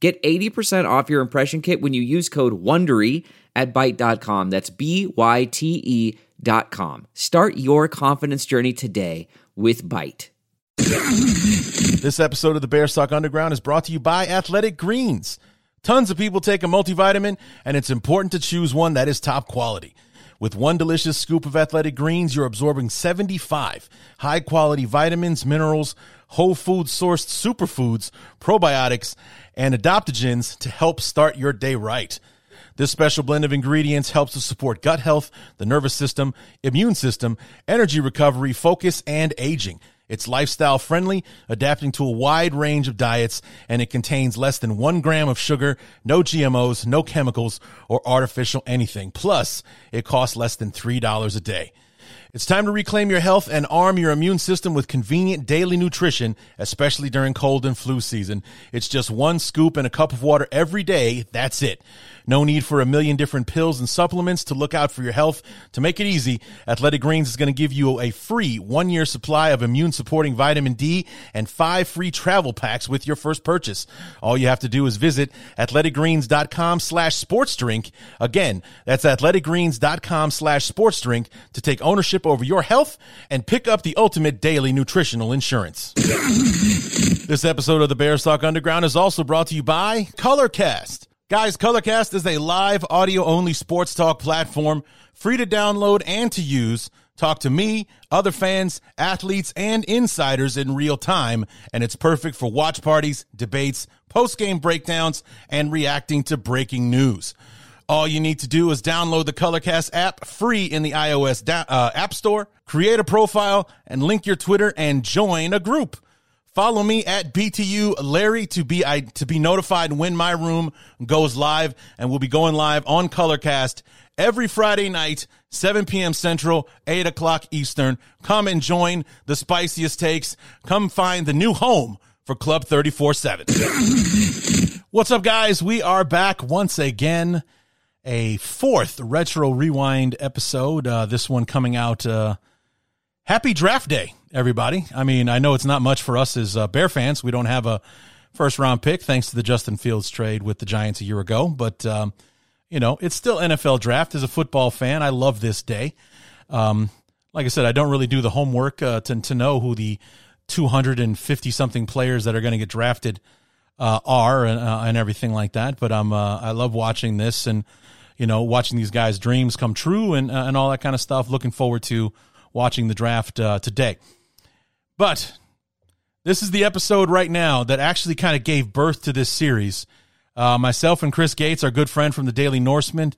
Get 80% off your impression kit when you use code WONDERY at Byte.com. That's B-Y-T-E dot com. Start your confidence journey today with Byte. This episode of the Bears Talk Underground is brought to you by Athletic Greens. Tons of people take a multivitamin, and it's important to choose one that is top quality. With one delicious scoop of Athletic Greens, you're absorbing 75 high quality vitamins, minerals, whole food sourced superfoods, probiotics, and adaptogens to help start your day right. This special blend of ingredients helps to support gut health, the nervous system, immune system, energy recovery, focus, and aging. It's lifestyle friendly, adapting to a wide range of diets, and it contains less than one gram of sugar, no GMOs, no chemicals, or artificial anything. Plus, it costs less than $3 a day. It's time to reclaim your health and arm your immune system with convenient daily nutrition, especially during cold and flu season. It's just one scoop and a cup of water every day. That's it. No need for a million different pills and supplements to look out for your health. To make it easy, Athletic Greens is going to give you a free one year supply of immune supporting vitamin D and five free travel packs with your first purchase. All you have to do is visit athleticgreens.com slash sports drink. Again, that's athleticgreens.com slash sports drink to take ownership over your health and pick up the ultimate daily nutritional insurance. this episode of the Bears Talk Underground is also brought to you by Colorcast. Guys, Colorcast is a live audio only sports talk platform, free to download and to use. Talk to me, other fans, athletes, and insiders in real time, and it's perfect for watch parties, debates, post game breakdowns, and reacting to breaking news. All you need to do is download the Colorcast app free in the iOS da- uh, App Store, create a profile, and link your Twitter and join a group. Follow me at BTU Larry to be I, to be notified when my room goes live, and we'll be going live on Colorcast every Friday night, 7 p.m. Central, 8 o'clock Eastern. Come and join the spiciest takes. Come find the new home for Club 34 7. What's up, guys? We are back once again. A fourth retro rewind episode. Uh, this one coming out. Uh, happy draft day everybody. I mean, I know it's not much for us as uh, Bear fans. We don't have a first round pick thanks to the Justin Fields trade with the Giants a year ago, but um, you know, it's still NFL draft. As a football fan, I love this day. Um, like I said, I don't really do the homework uh, to to know who the 250 something players that are going to get drafted uh, are and, uh, and everything like that. But I'm uh, I love watching this and you know watching these guys' dreams come true and uh, and all that kind of stuff. Looking forward to watching the draft uh, today. But this is the episode right now that actually kind of gave birth to this series. Uh, myself and Chris Gates, our good friend from the Daily Norseman,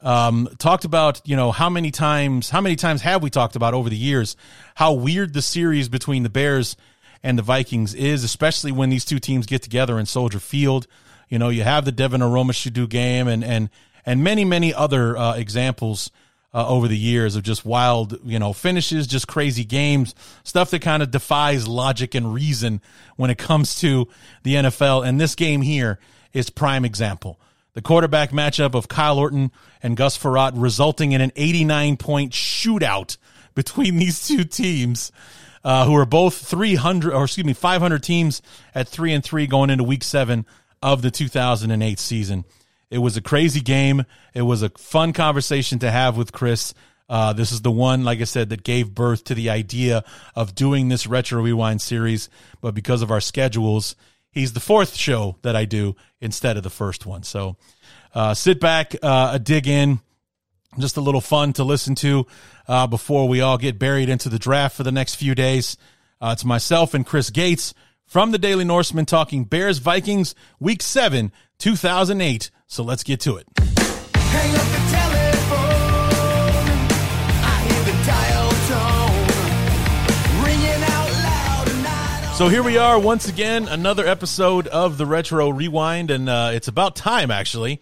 um, talked about you know how many times how many times have we talked about over the years how weird the series between the Bears and the Vikings is, especially when these two teams get together in Soldier Field. You know, you have the Devin Aromashodu game and and and many many other uh, examples uh, over the years of just wild, you know, finishes, just crazy games, stuff that kind of defies logic and reason when it comes to the NFL. And this game here is prime example. The quarterback matchup of Kyle Orton and Gus Frerotte resulting in an 89 point shootout between these two teams. Uh, who are both 300 or excuse me 500 teams at 3 and 3 going into week 7 of the 2008 season. It was a crazy game. It was a fun conversation to have with Chris. Uh, this is the one, like I said, that gave birth to the idea of doing this retro rewind series. But because of our schedules, he's the fourth show that I do instead of the first one. So uh, sit back, uh, dig in, just a little fun to listen to uh, before we all get buried into the draft for the next few days. Uh, it's myself and Chris Gates from the Daily Norseman talking Bears Vikings Week Seven, two thousand eight. So let's get to it. So here we are once again, another episode of the Retro Rewind, and uh, it's about time actually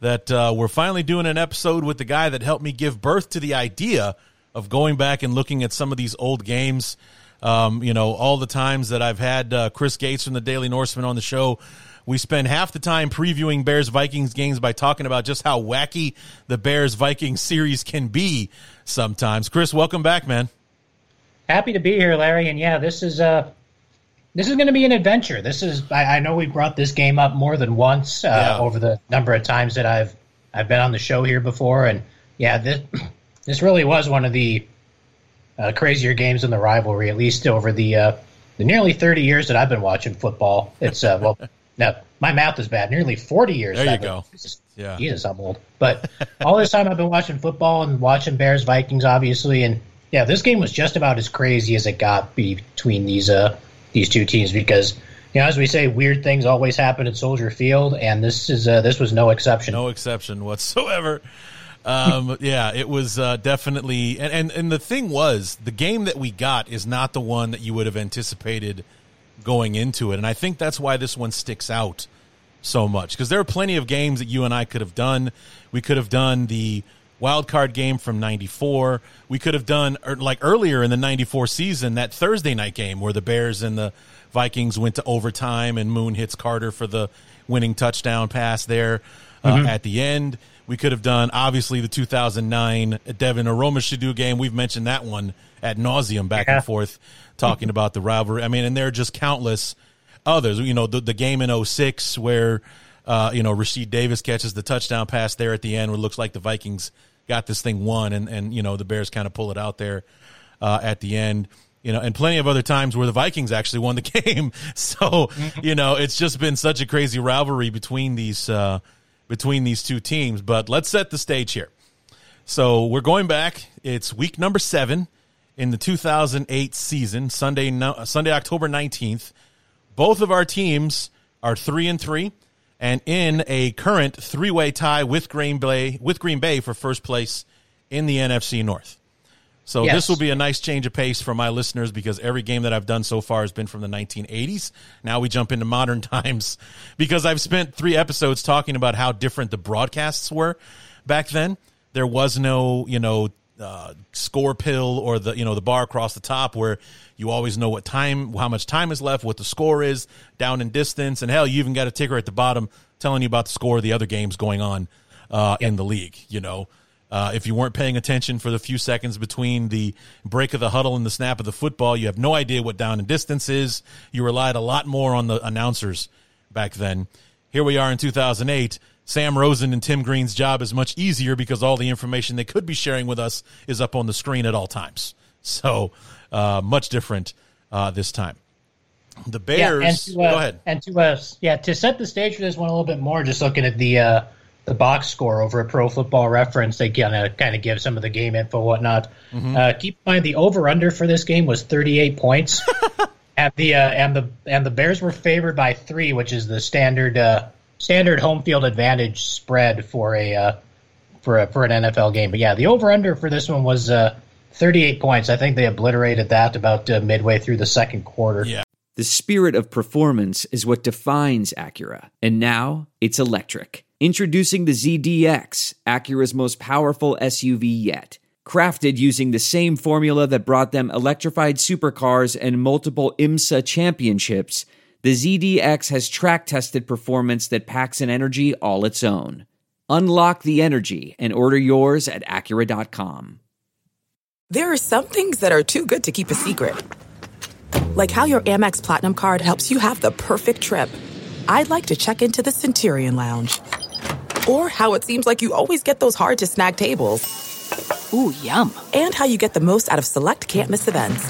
that uh, we're finally doing an episode with the guy that helped me give birth to the idea of going back and looking at some of these old games. Um, you know, all the times that I've had uh, Chris Gates from the Daily Norseman on the show, we spend half the time previewing Bears Vikings games by talking about just how wacky the Bears Vikings series can be sometimes. Chris, welcome back, man. Happy to be here, Larry. And yeah, this is uh this is going to be an adventure. This is I, I, know we brought this game up more than once uh, yeah. over the number of times that I've I've been on the show here before, and yeah, this this really was one of the uh, crazier games in the rivalry, at least over the uh, the nearly thirty years that I've been watching football. It's uh, well, now my math is bad. Nearly forty years. There you go. Jesus, yeah. Jesus, I'm old. But all this time I've been watching football and watching Bears Vikings, obviously, and yeah, this game was just about as crazy as it got between these uh these two teams because you know as we say weird things always happen at Soldier Field and this is uh, this was no exception. No exception whatsoever. Um, yeah, it was uh, definitely and, and and the thing was the game that we got is not the one that you would have anticipated going into it and I think that's why this one sticks out so much because there are plenty of games that you and I could have done. We could have done the wild card game from 94 we could have done er, like earlier in the 94 season that thursday night game where the bears and the vikings went to overtime and moon hits carter for the winning touchdown pass there uh, mm-hmm. at the end we could have done obviously the 2009 devin aromashodu game we've mentioned that one at nauseum back yeah. and forth talking about the rivalry i mean and there are just countless others you know the, the game in 06 where uh, you know, Rashied Davis catches the touchdown pass there at the end where it looks like the Vikings got this thing won and, and you know, the Bears kind of pull it out there uh, at the end. You know, and plenty of other times where the Vikings actually won the game. So, you know, it's just been such a crazy rivalry between these uh, between these two teams. But let's set the stage here. So we're going back. It's week number seven in the 2008 season. Sunday, no, uh, Sunday, October 19th. Both of our teams are three and three and in a current three-way tie with Green Bay with Green Bay for first place in the NFC North. So yes. this will be a nice change of pace for my listeners because every game that I've done so far has been from the 1980s. Now we jump into modern times because I've spent 3 episodes talking about how different the broadcasts were back then. There was no, you know, uh, score pill or the you know the bar across the top where you always know what time, how much time is left, what the score is, down in distance, and hell, you even got a ticker at the bottom telling you about the score of the other games going on uh, yep. in the league. You know, uh, if you weren't paying attention for the few seconds between the break of the huddle and the snap of the football, you have no idea what down and distance is. You relied a lot more on the announcers back then. Here we are in 2008. Sam Rosen and Tim Green's job is much easier because all the information they could be sharing with us is up on the screen at all times. So uh, much different uh, this time. The Bears. Yeah, to, uh, go ahead. And to us, yeah, to set the stage for this one a little bit more, just looking at the uh, the box score over at Pro Football Reference, they kind of kind of give some of the game info, whatnot. Mm-hmm. Uh, keep in mind the over under for this game was 38 points. and the uh, and the and the Bears were favored by three, which is the standard uh, standard home field advantage spread for a uh, for a, for an NFL game. But yeah, the over under for this one was uh, 38 points. I think they obliterated that about uh, midway through the second quarter. Yeah. The spirit of performance is what defines Acura, and now it's electric. Introducing the ZDX, Acura's most powerful SUV yet. Crafted using the same formula that brought them electrified supercars and multiple IMSA championships, the ZDX has track tested performance that packs an energy all its own. Unlock the energy and order yours at Acura.com. There are some things that are too good to keep a secret, like how your Amex Platinum card helps you have the perfect trip. I'd like to check into the Centurion Lounge, or how it seems like you always get those hard to snag tables. Ooh, yum! And how you get the most out of select can't miss events.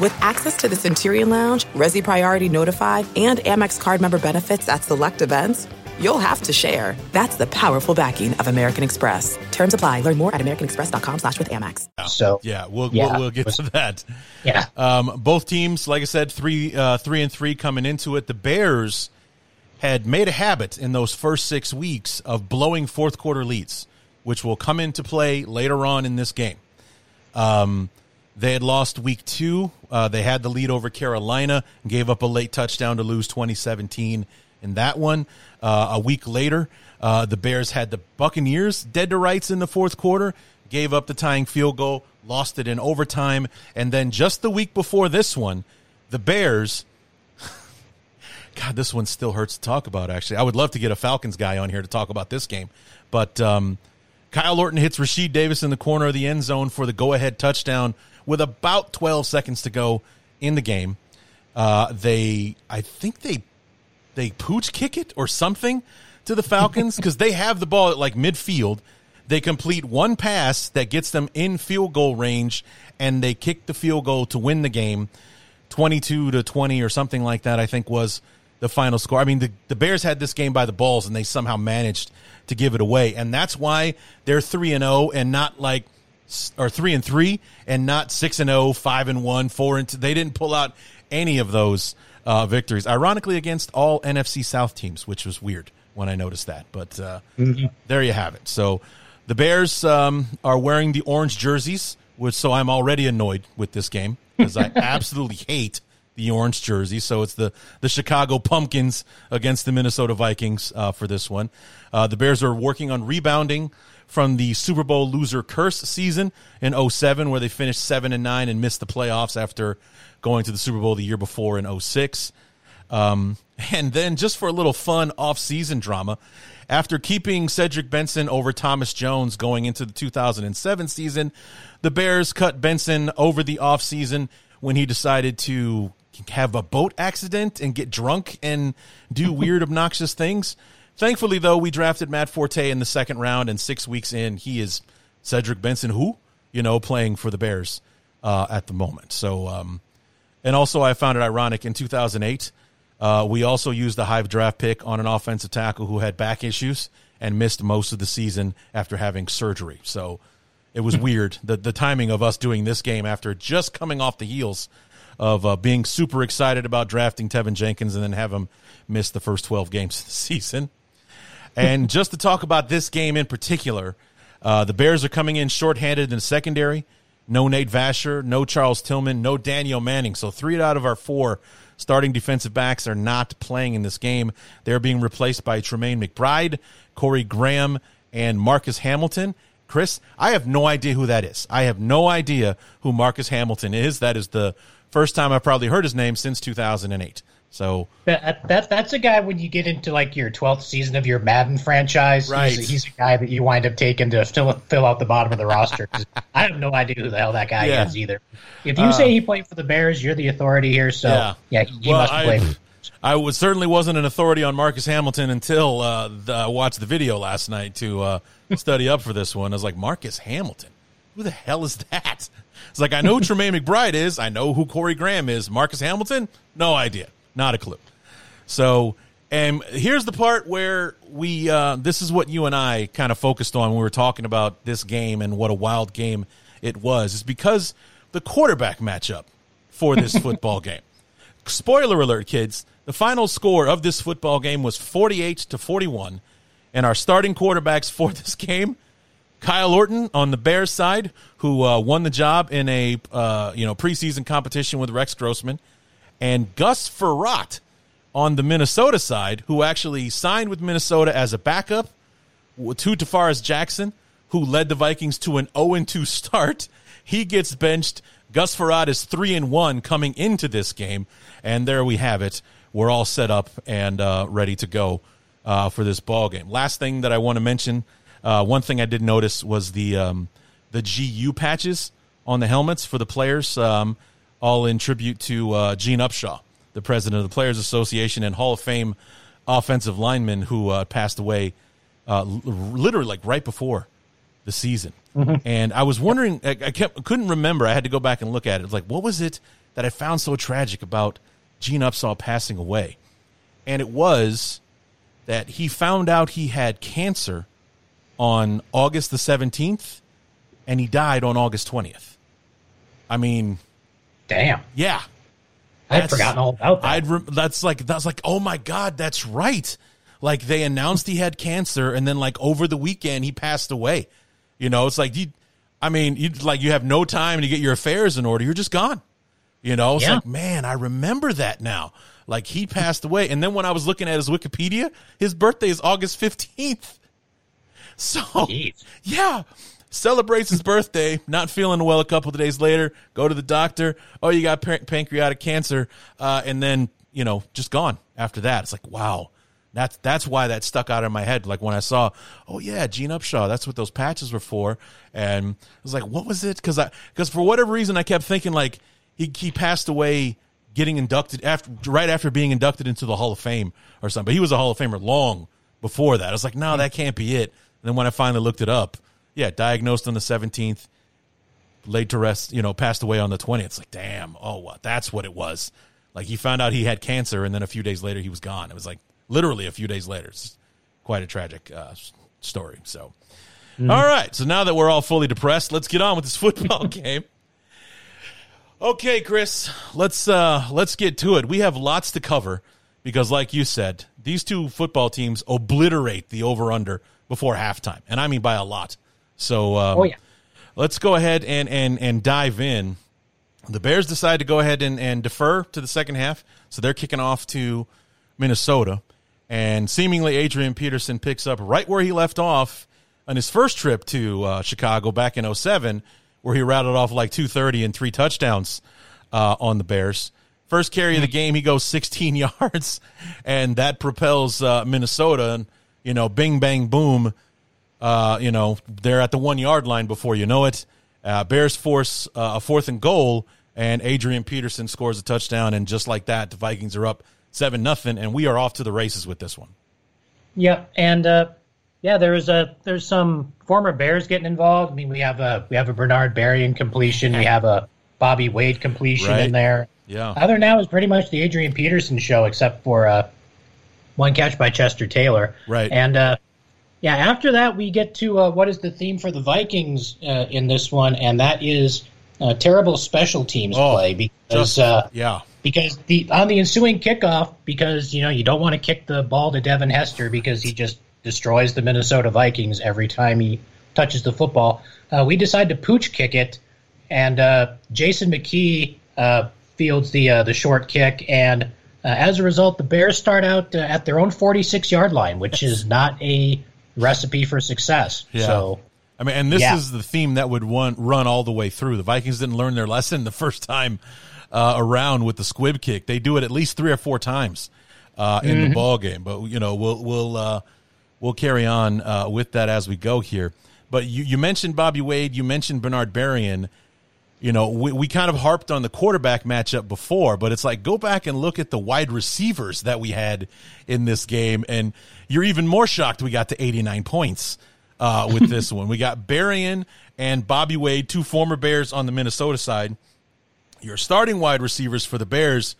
With access to the Centurion Lounge, Resy Priority Notified, and Amex card member benefits at select events, you'll have to share. That's the powerful backing of American Express. Terms apply. Learn more at americanexpress.com slash with Amex. So yeah, we'll, yeah, we'll, we'll get to that. Yeah. Um, both teams, like I said, three, uh, three and three coming into it. The Bears had made a habit in those first six weeks of blowing fourth quarter leads, which will come into play later on in this game. Um, They had lost week two. Uh, they had the lead over Carolina, gave up a late touchdown to lose 2017 in that one. Uh, a week later, uh, the Bears had the Buccaneers dead to rights in the fourth quarter, gave up the tying field goal, lost it in overtime. And then just the week before this one, the Bears. God, this one still hurts to talk about, actually. I would love to get a Falcons guy on here to talk about this game. But um, Kyle Orton hits Rashied Davis in the corner of the end zone for the go ahead touchdown with about 12 seconds to go in the game. Uh, they, I think they, they pooch kick it or something to the Falcons because they have the ball at like midfield. They complete one pass that gets them in field goal range, and they kick the field goal to win the game, twenty-two to twenty or something like that. I think was the final score. I mean, the, the Bears had this game by the balls, and they somehow managed to give it away, and that's why they're three and zero, and not like or three and three, and not six and 0, 5 and one, four and two. They didn't pull out any of those uh, victories. Ironically, against all NFC South teams, which was weird when I noticed that. But uh, mm-hmm. there you have it. So the Bears um, are wearing the orange jerseys, which so I'm already annoyed with this game because I absolutely hate the orange jersey. So it's the the Chicago Pumpkins against the Minnesota Vikings uh, for this one. Uh, the Bears are working on rebounding from the Super Bowl loser curse season in 07 where they finished 7 and 9 and missed the playoffs after going to the Super Bowl the year before in 06. Um, and then just for a little fun off-season drama, after keeping Cedric Benson over Thomas Jones going into the 2007 season, the Bears cut Benson over the offseason when he decided to have a boat accident and get drunk and do weird, obnoxious things. Thankfully, though, we drafted Matt Forte in the second round, and six weeks in, he is Cedric Benson, who you know playing for the Bears uh, at the moment. So, um, and also, I found it ironic in 2008. Uh, we also used the Hive draft pick on an offensive tackle who had back issues and missed most of the season after having surgery. So it was weird the the timing of us doing this game after just coming off the heels of uh, being super excited about drafting Teven Jenkins and then have him miss the first 12 games of the season. And just to talk about this game in particular, uh, the Bears are coming in shorthanded in the secondary. No Nate Vasher, no Charles Tillman, no Danieal Manning. So three out of our four starting defensive backs are not playing in this game. They're being replaced by Trumaine McBride, Corey Graham, and Marcus Hamilton. Chris, I have no idea who that is. I have no idea who Marcus Hamilton is. That is the first time I've probably heard his name since 2008. So that, that that's a guy when you get into like your twelfth season of your Madden franchise. Right. He's, he's, a guy that you wind up taking to fill fill out the bottom of the roster. I have no idea who the hell that guy yeah. is either. If you uh, say he played for the Bears, you're the authority here. So yeah, yeah he, he well, must. I, I was certainly wasn't an authority on Marcus Hamilton until uh, the, I watched the video last night to uh, study up for this one. I was like, Marcus Hamilton, who the hell is that? It's like I know who Trumaine McBride is. I know who Corey Graham is. Marcus Hamilton, no idea. Not a clue. So, and here's the part where we, uh, this is what you and I kind of focused on when we were talking about this game and what a wild game it was, is because the quarterback matchup for this football game. Spoiler alert, kids. The final score of this football game was 48 to 41. And our starting quarterbacks for this game, Kyle Orton on the Bears side, who uh, won the job in a uh, you know preseason competition with Rex Grossman and Gus Frerotte on the Minnesota side, who actually signed with Minnesota as a backup to Tarvaris Jackson, who led the Vikings to an 0 2 start. He gets benched. Gus Frerotte is 3 and 1 coming into this game. And there we have it. We're all set up and uh, ready to go uh, for this ball game. Last thing that I want to mention uh, one thing I did notice was the, um, the GU patches on the helmets for the players. Um, all in tribute to uh, Gene Upshaw, the president of the Players Association and Hall of Fame offensive lineman who uh, passed away uh, literally like right before the season. Mm-hmm. And I was wondering, I, I kept couldn't remember. I had to go back and look at it. Like, what was it that I found so tragic about Gene Upshaw passing away? And it was that he found out he had cancer on August the 17th and he died on August 20th. I mean, Damn. Yeah. I'd forgotten all about that. I'd re- that's like that's like oh my god, that's right. Like they announced he had cancer, and then like over the weekend he passed away. You know, it's like you, I mean, you like you have no time to get your affairs in order. You're just gone. You know, it's Yeah. like, man, I remember that now. Like he passed away. And then when I was looking at his Wikipedia, his birthday is August 15th. So, Jeez. yeah, celebrates his birthday, not feeling well a couple of days later, go to the doctor. Oh, you got pan- pancreatic cancer. Uh, and then, you know, just gone after that. It's like, wow. That's that's why that stuck out in my head. Like when I saw, oh yeah, Gene Upshaw. That's what those patches were for. And I was like, what was it? Because I because for whatever reason I kept thinking like he he passed away getting inducted after right after being inducted into the Hall of Fame or something. But he was a Hall of Famer long before that. I was like, no, that can't be it. And then when I finally looked it up, yeah, diagnosed on the seventeenth, laid to rest. You know, passed away on the twentieth. It's like, damn. Oh, what? That's what it was. Like he found out he had cancer, and then a few days later he was gone. It was like literally a few days later. It's quite a tragic uh, story. So, all right. So now that we're all fully depressed, let's get on with this football game. Okay, Chris, let's uh, let's get to it. We have lots to cover because, like you said, these two football teams obliterate the over under before halftime, and I mean by a lot. So, um, Oh, yeah. let's go ahead and and and dive in. The Bears decide to go ahead and, and defer to the second half, so they're kicking off to Minnesota, and seemingly Adrian Peterson picks up right where he left off on his first trip to uh, Chicago back in 07, where he rattled off like 230 and three touchdowns uh, on the Bears. First carry of the game, he goes 16 yards, and that propels uh, Minnesota. And you know, bing bang boom, uh, you know, they're at the one yard line before you know it. Uh, Bears force uh, a fourth and goal, and Adrian Peterson scores a touchdown, and just like that, the Vikings are up seven nothing, and we are off to the races with this one. Yeah, and uh, yeah, there's a there's some former Bears getting involved. I mean, we have a we have a Bernard Berrian completion, we have a Bobby Wade completion Right. in there. Yeah. Other it was pretty much the Adrian Peterson show, except for uh, one catch by Chester Taylor. Right. And uh, yeah, after that, we get to uh, what is the theme for the Vikings uh, in this one, and that is uh, terrible special teams Oh, play because Just, uh, yeah, because the on the ensuing kickoff, because you know you don't want to kick the ball to Devin Hester because he just destroys the Minnesota Vikings every time he touches the football. Uh, we decide to pooch kick it, and uh, Jason McKie uh, fields the uh, the short kick, and uh, as a result, the Bears start out uh, at their own 46 yard line, which is not a recipe for success. Yeah. So I mean, and this Yeah. is the theme that would run, run all the way through. The Vikings didn't learn their lesson the first time uh, around with the squib kick. They do it at least three or four times uh, in the ball game. But you know, we'll we'll uh, we'll carry on uh, with that as we go here. But you, you mentioned Bobby Wade. You mentioned Bernard Berrian. You know, we, we kind of harped on the quarterback matchup before, but it's like go back and look at the wide receivers that we had in this game, and you're even more shocked we got to 89 points uh, with this one. We got Berrian and Bobby Wade, two former Bears on the Minnesota side. Your starting wide receivers for the Bears,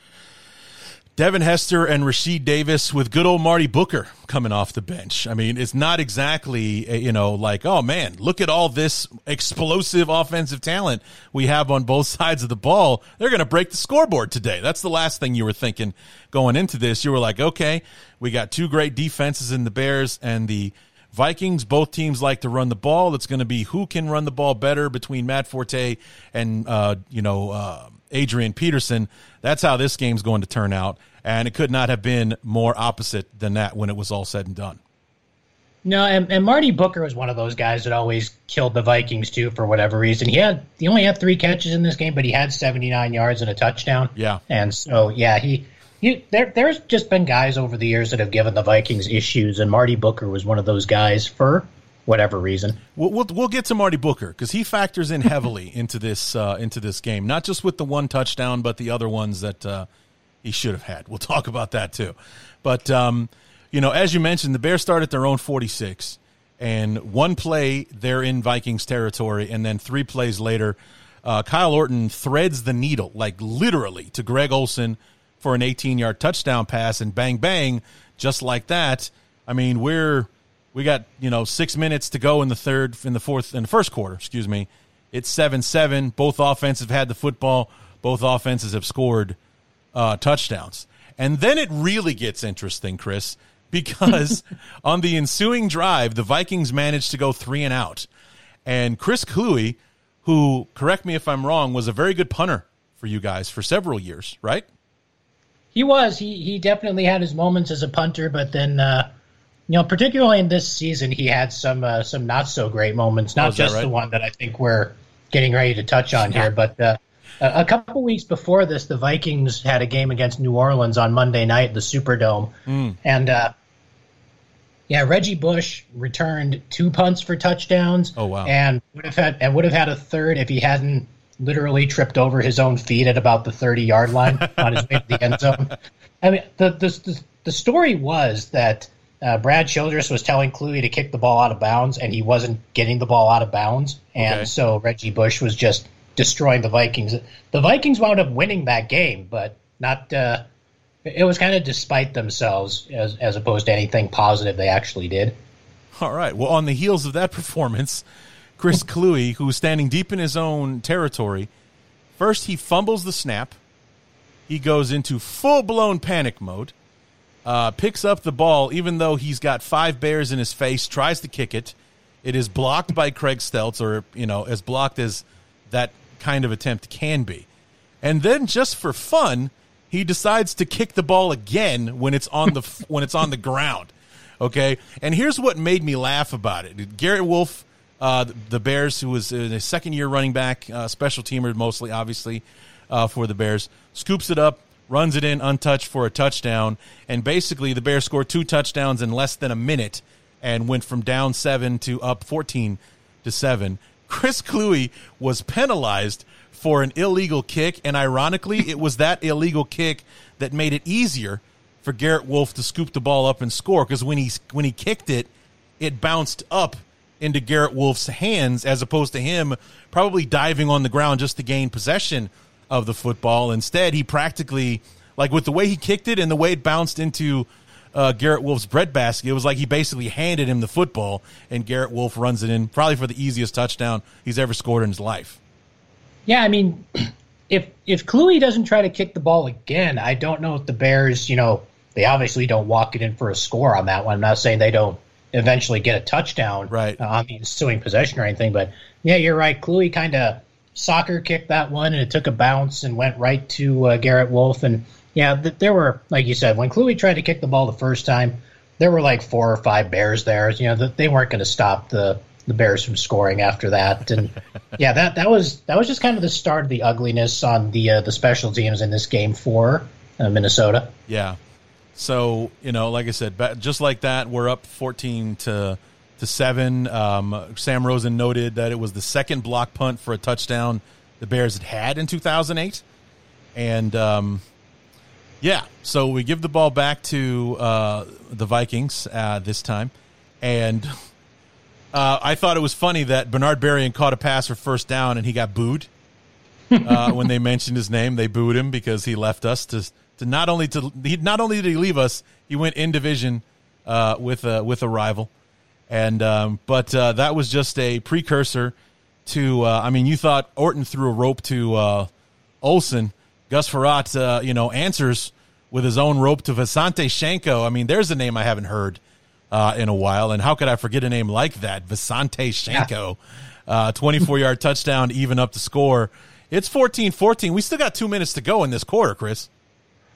Devin Hester and Rashied Davis with good old Marty Booker coming off the bench. I mean, it's not exactly, uh, you know, like, oh man, look at all this explosive offensive talent we have on both sides of the ball. They're going to break the scoreboard today. That's the last thing you were thinking going into this. You were like, okay, we got two great defenses in the Bears and the Vikings. Both teams like to run the ball. It's going to be who can run the ball better between Matt Forte and, uh, you know, uh, Adrian Peterson. That's how this game's going to turn out. And it could not have been more opposite than that when it was all said and done. No, and, and Marty Booker was one of those guys that always killed the Vikings too for whatever reason. He had he only had three catches in this game, but he had seventy nine yards and a touchdown. Yeah. and so yeah, he. You, there, there's just been guys over the years that have given the Vikings issues, and Marty Booker was one of those guys for whatever reason. We'll, we'll, we'll get to Marty Booker because he factors in heavily into this uh, into this game, not just with the one touchdown, but the other ones that uh, he should have had. We'll talk about that too. But um, you know, as you mentioned, the Bears start at their own forty six, and one play they're in Vikings territory, and then three plays later, uh, Kyle Orton threads the needle like literally to Greg Olsen for an eighteen yard touchdown pass, and bang bang, just like that. I mean, we're we got you know six minutes to go in the third, in the fourth, in the first quarter. Excuse me. It's seven seven. Both offenses have had the football. Both offenses have scored uh, touchdowns, and then it really gets interesting, Chris, because on the ensuing drive, the Vikings managed to go three and out, and Chris Kluwe who, correct me if I'm wrong, was a very good punter for you guys for several years, right? He was. He he definitely had his moments as a punter, but then uh, you know, particularly in this season, he had some uh, some not so great moments. Not Oh, just right? the one that I think we're getting ready to touch on here, but uh, a couple weeks before this, the Vikings had a game against New Orleans on Monday night the Superdome, Hmm. and uh, yeah, Reggie Bush returned two punts for touchdowns. Oh, wow. And would have had and would have had a third if he hadn't literally tripped over his own feet at about the thirty yard line on his way to the end zone. I mean, the the the, the story was that uh, Brad Childress was telling Kluwe to kick the ball out of bounds, and he wasn't getting the ball out of bounds, and Okay. so Reggie Bush was just destroying the Vikings. The Vikings wound up winning that game, but not. Uh, it was kind of despite themselves, as as opposed to anything positive they actually did. All right. Well, on the heels of that performance, Chris Kluwe, who was standing deep in his own territory, first he fumbles the snap. He goes into full blown panic mode, uh, picks up the ball, even though he's got five bears in his face, tries to kick it. It is blocked by Craig Steltz, or, you know, as blocked as that kind of attempt can be. And then, just for fun, he decides to kick the ball again when it's on the when it's on the ground. Okay, and here's what made me laugh about it: Garrett Wolfe, uh, the Bears, who was a second year running back, uh, special teamer mostly, obviously uh, for the Bears, scoops it up, runs it in untouched for a touchdown, and basically the Bears scored two touchdowns in less than a minute and went from down seven to up fourteen to seven. Chris Kluwe was penalized for an illegal kick, and ironically, it was that illegal kick that made it easier for Garrett Wolfe to scoop the ball up and score because when he when he kicked it, it bounced up into Garrett Wolfe's hands as opposed to him probably diving on the ground just to gain possession of the football. Instead, he practically like with the way he kicked it and the way it bounced into uh, Garrett Wolfe's breadbasket, it was like he basically handed him the football, and Garrett Wolfe runs it in probably for the easiest touchdown he's ever scored in his life. Yeah, I mean, if if Kluwe doesn't try to kick the ball again, I don't know if the Bears, you know, they obviously don't walk it in for a score on that one. I'm not saying they don't eventually get a touchdown Right. uh, on the ensuing possession or anything, but yeah, you're right. Kluwe kind of soccer kicked that one, and it took a bounce and went right to uh, Garrett Wolfe. And yeah, th- there were, like you said, when Kluwe tried to kick the ball the first time, there were like four or five Bears there. You know, that they weren't going to stop the the Bears from scoring after that. And yeah, that that was that was just kind of the start of the ugliness on the uh, the special teams in this game for uh, Minnesota. Yeah. So you know, like I said, just like that, we're up fourteen to to seven. Um, Sam Rosen noted that it was the second block punt for a touchdown the Bears had had in two thousand eight, and um, yeah, so we give the ball back to uh, the Vikings uh, this time, and uh, I thought it was funny that Bernard Berrian caught a pass for first down and he got booed uh, when they mentioned his name. They booed him because he left us to to not only to he not only did he leave us, he went in division uh, with a with a rival, and um, but uh, that was just a precursor to. Uh, I mean, you thought Orton threw a rope to uh, Olsen. Gus Frerotte, uh, you know, answers with his own rope to Visanthe Shiancoe. I mean, there's a name I haven't heard uh, in a while, and how could I forget a name like that? Visanthe Shiancoe, uh, 24 yard touchdown, even up the score. It's 14 14. We still got two minutes to go in this quarter, Chris.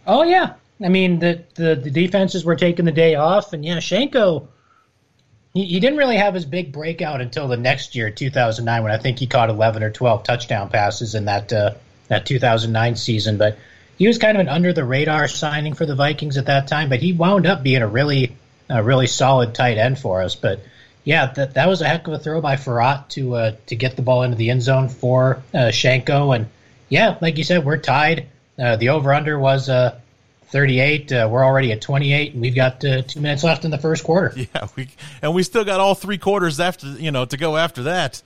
Oh yeah, I mean the the, the defenses were taking the day off, and yeah, Shiancoe. He, he didn't really have his big breakout until the next year, 2009, when I think he caught 11 or 12 touchdown passes in that uh, that 2009 season. But he was kind of an under the radar signing for the Vikings at that time. But he wound up being a really a really solid tight end for us. But yeah, that that was a heck of a throw by Frerotte to uh, to get the ball into the end zone for uh, Shiancoe. And yeah, like you said, we're tied. Uh, the over under was uh, 38. Uh, we're already at 28, and we've got uh, two minutes left in the first quarter. Yeah, we and we still got all three quarters after you know to go after that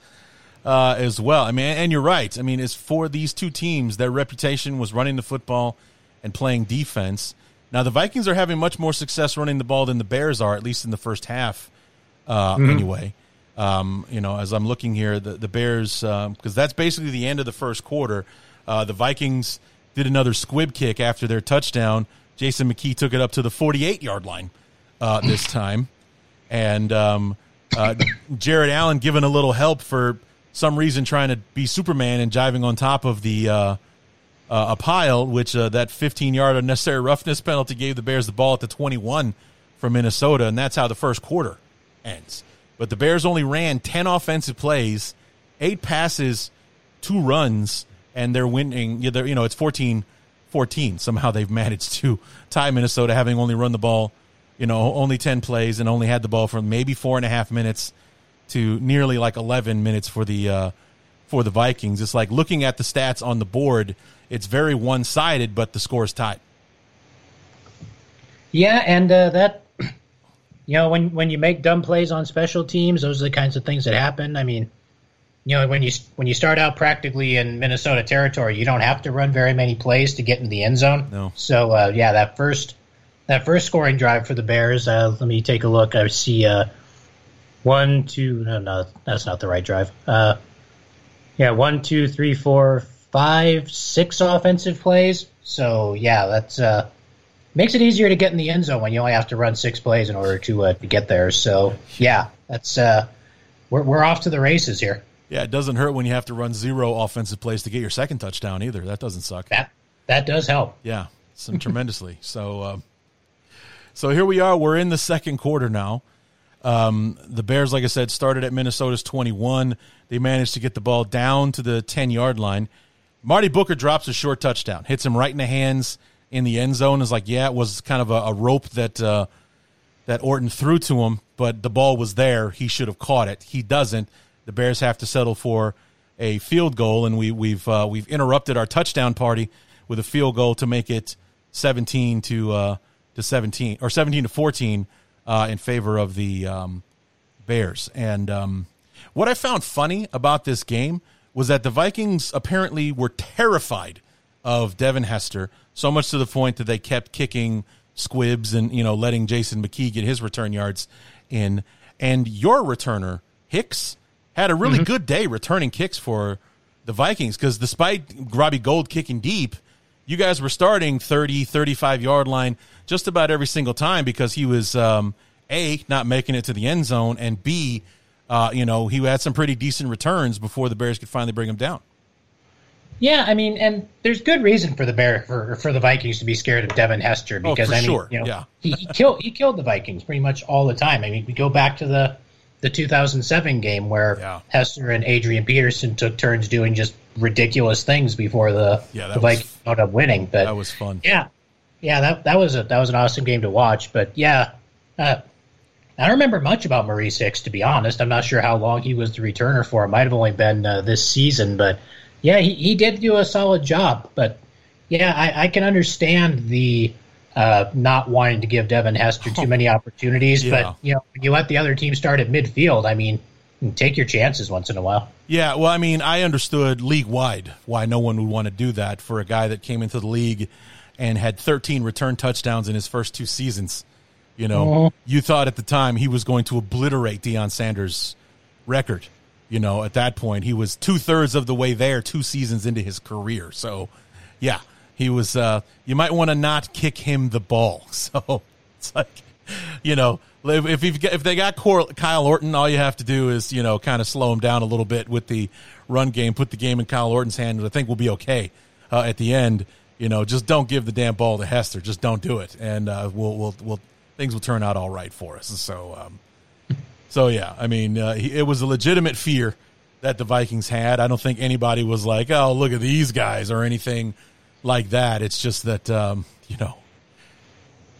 uh, as well. I mean, and you're right. I mean, it's for these two teams. Their reputation was running the football and playing defense. Now the Vikings are having much more success running the ball than the Bears are, at least in the first half. Uh, Anyway, um, you know, as I'm looking here, the the Bears because that's basically the end of the first quarter. Uh, the Vikings did another squib kick after their touchdown. Jason McKie took it up to the 48 yard line uh, this time, and um, uh, Jared Allen given a little help for some reason trying to be Superman and jiving on top of the uh, uh, a pile, which uh, that 15 yard unnecessary roughness penalty gave the Bears the ball at the 21 from Minnesota, and that's how the first quarter ends. But the Bears only ran 10 offensive plays, eight passes, two runs, and they're winning. You know, it's 14 14. Somehow they've managed to tie Minnesota, having only run the ball, you know, only 10 plays and only had the ball for maybe four and a half minutes to nearly like 11 minutes for the uh, for the Vikings. It's like looking at the stats on the board, it's very one sided, but the score is tied. Yeah, and uh, that you know when when you make dumb plays on special teams, those are the kinds of things that happen. I mean, you know when you when you start out practically in Minnesota territory, you don't have to run very many plays to get in the end zone. No. So uh, yeah, that first that first scoring drive for the Bears. Uh, let me take a look. I see uh, one, two. No, no, that's not the right drive. Uh, yeah, one, two, three, four, five, six offensive plays. So yeah, that's uh, makes it easier to get in the end zone when you only have to run six plays in order to uh, to get there. So yeah, that's uh, we're we're off to the races here. Yeah, it doesn't hurt when you have to run zero offensive plays to get your second touchdown either. That doesn't suck. That that does help. Yeah, some tremendously. So, uh, so here we are. We're in the second quarter now. Um, the Bears, like I said, started at Minnesota's 21. They managed to get the ball down to the 10 yard line. Marty Booker drops a short touchdown, hits him right in the hands in the end zone. Is like, yeah, it was kind of a, a rope that uh, that Orton threw to him, but the ball was there. He should have caught it. He doesn't. The Bears have to settle for a field goal, and we, we've uh, we've interrupted our touchdown party with a field goal to make it 17 to uh, to 17 or 17 to 14 uh, in favor of the um, Bears. And um, what I found funny about this game was that the Vikings apparently were terrified of Devin Hester, so much to the point that they kept kicking squibs and you know letting Jason McKie get his return yards in. And your returner Hicks had a really mm-hmm. good day returning kicks for the Vikings because despite Robbie Gould kicking deep, you guys were starting 30, 35 yard line just about every single time because he was um, a not making it to the end zone and b uh, you know he had some pretty decent returns before the Bears could finally bring him down. Yeah, I mean, and there's good reason for the Bear for for the Vikings to be scared of Devin Hester oh, because oh, I mean, sure. you know, yeah. he, he killed he killed the Vikings pretty much all the time. I mean, we go back to the the 2007 game where yeah. Hester and Adrian Peterson took turns doing just ridiculous things before the yeah, the Vikings ended up winning. But that was fun. Yeah, yeah, that that was a that was an awesome game to watch. But yeah, uh, I don't remember much about Maurice Hicks to be honest. I'm not sure how long he was the returner for. It might have only been uh, this season, but yeah, he, he did do a solid job. But yeah, I, I can understand the uh, not wanting to give Devin Hester too many opportunities. Yeah. But you know, you let the other team start at midfield. I mean, take your chances once in a while. Yeah, well, I mean, I understood league wide why no one would want to do that for a guy that came into the league and had 13 return touchdowns in his first two seasons. You know, Mhm. you thought at the time he was going to obliterate Deion Sanders' record. You know, at that point, he was two thirds of the way there, two seasons into his career. So, yeah, he was. Uh, you might want to not kick him the ball. So it's like, you know, if if, they got Kyle Orton, all you have to do is you know kind of slow him down a little bit with the run game, put the game in Kyle Orton's hand, and I think we'll be okay uh, at the end. You know, just don't give the damn ball to Hester. Just don't do it, and uh, we'll we'll we'll things will turn out all right for us. So, um, so yeah, I mean, uh, it was a legitimate fear that the Vikings had. I don't think anybody was like, "Oh, look at these guys" or anything like that. It's just that um, you know,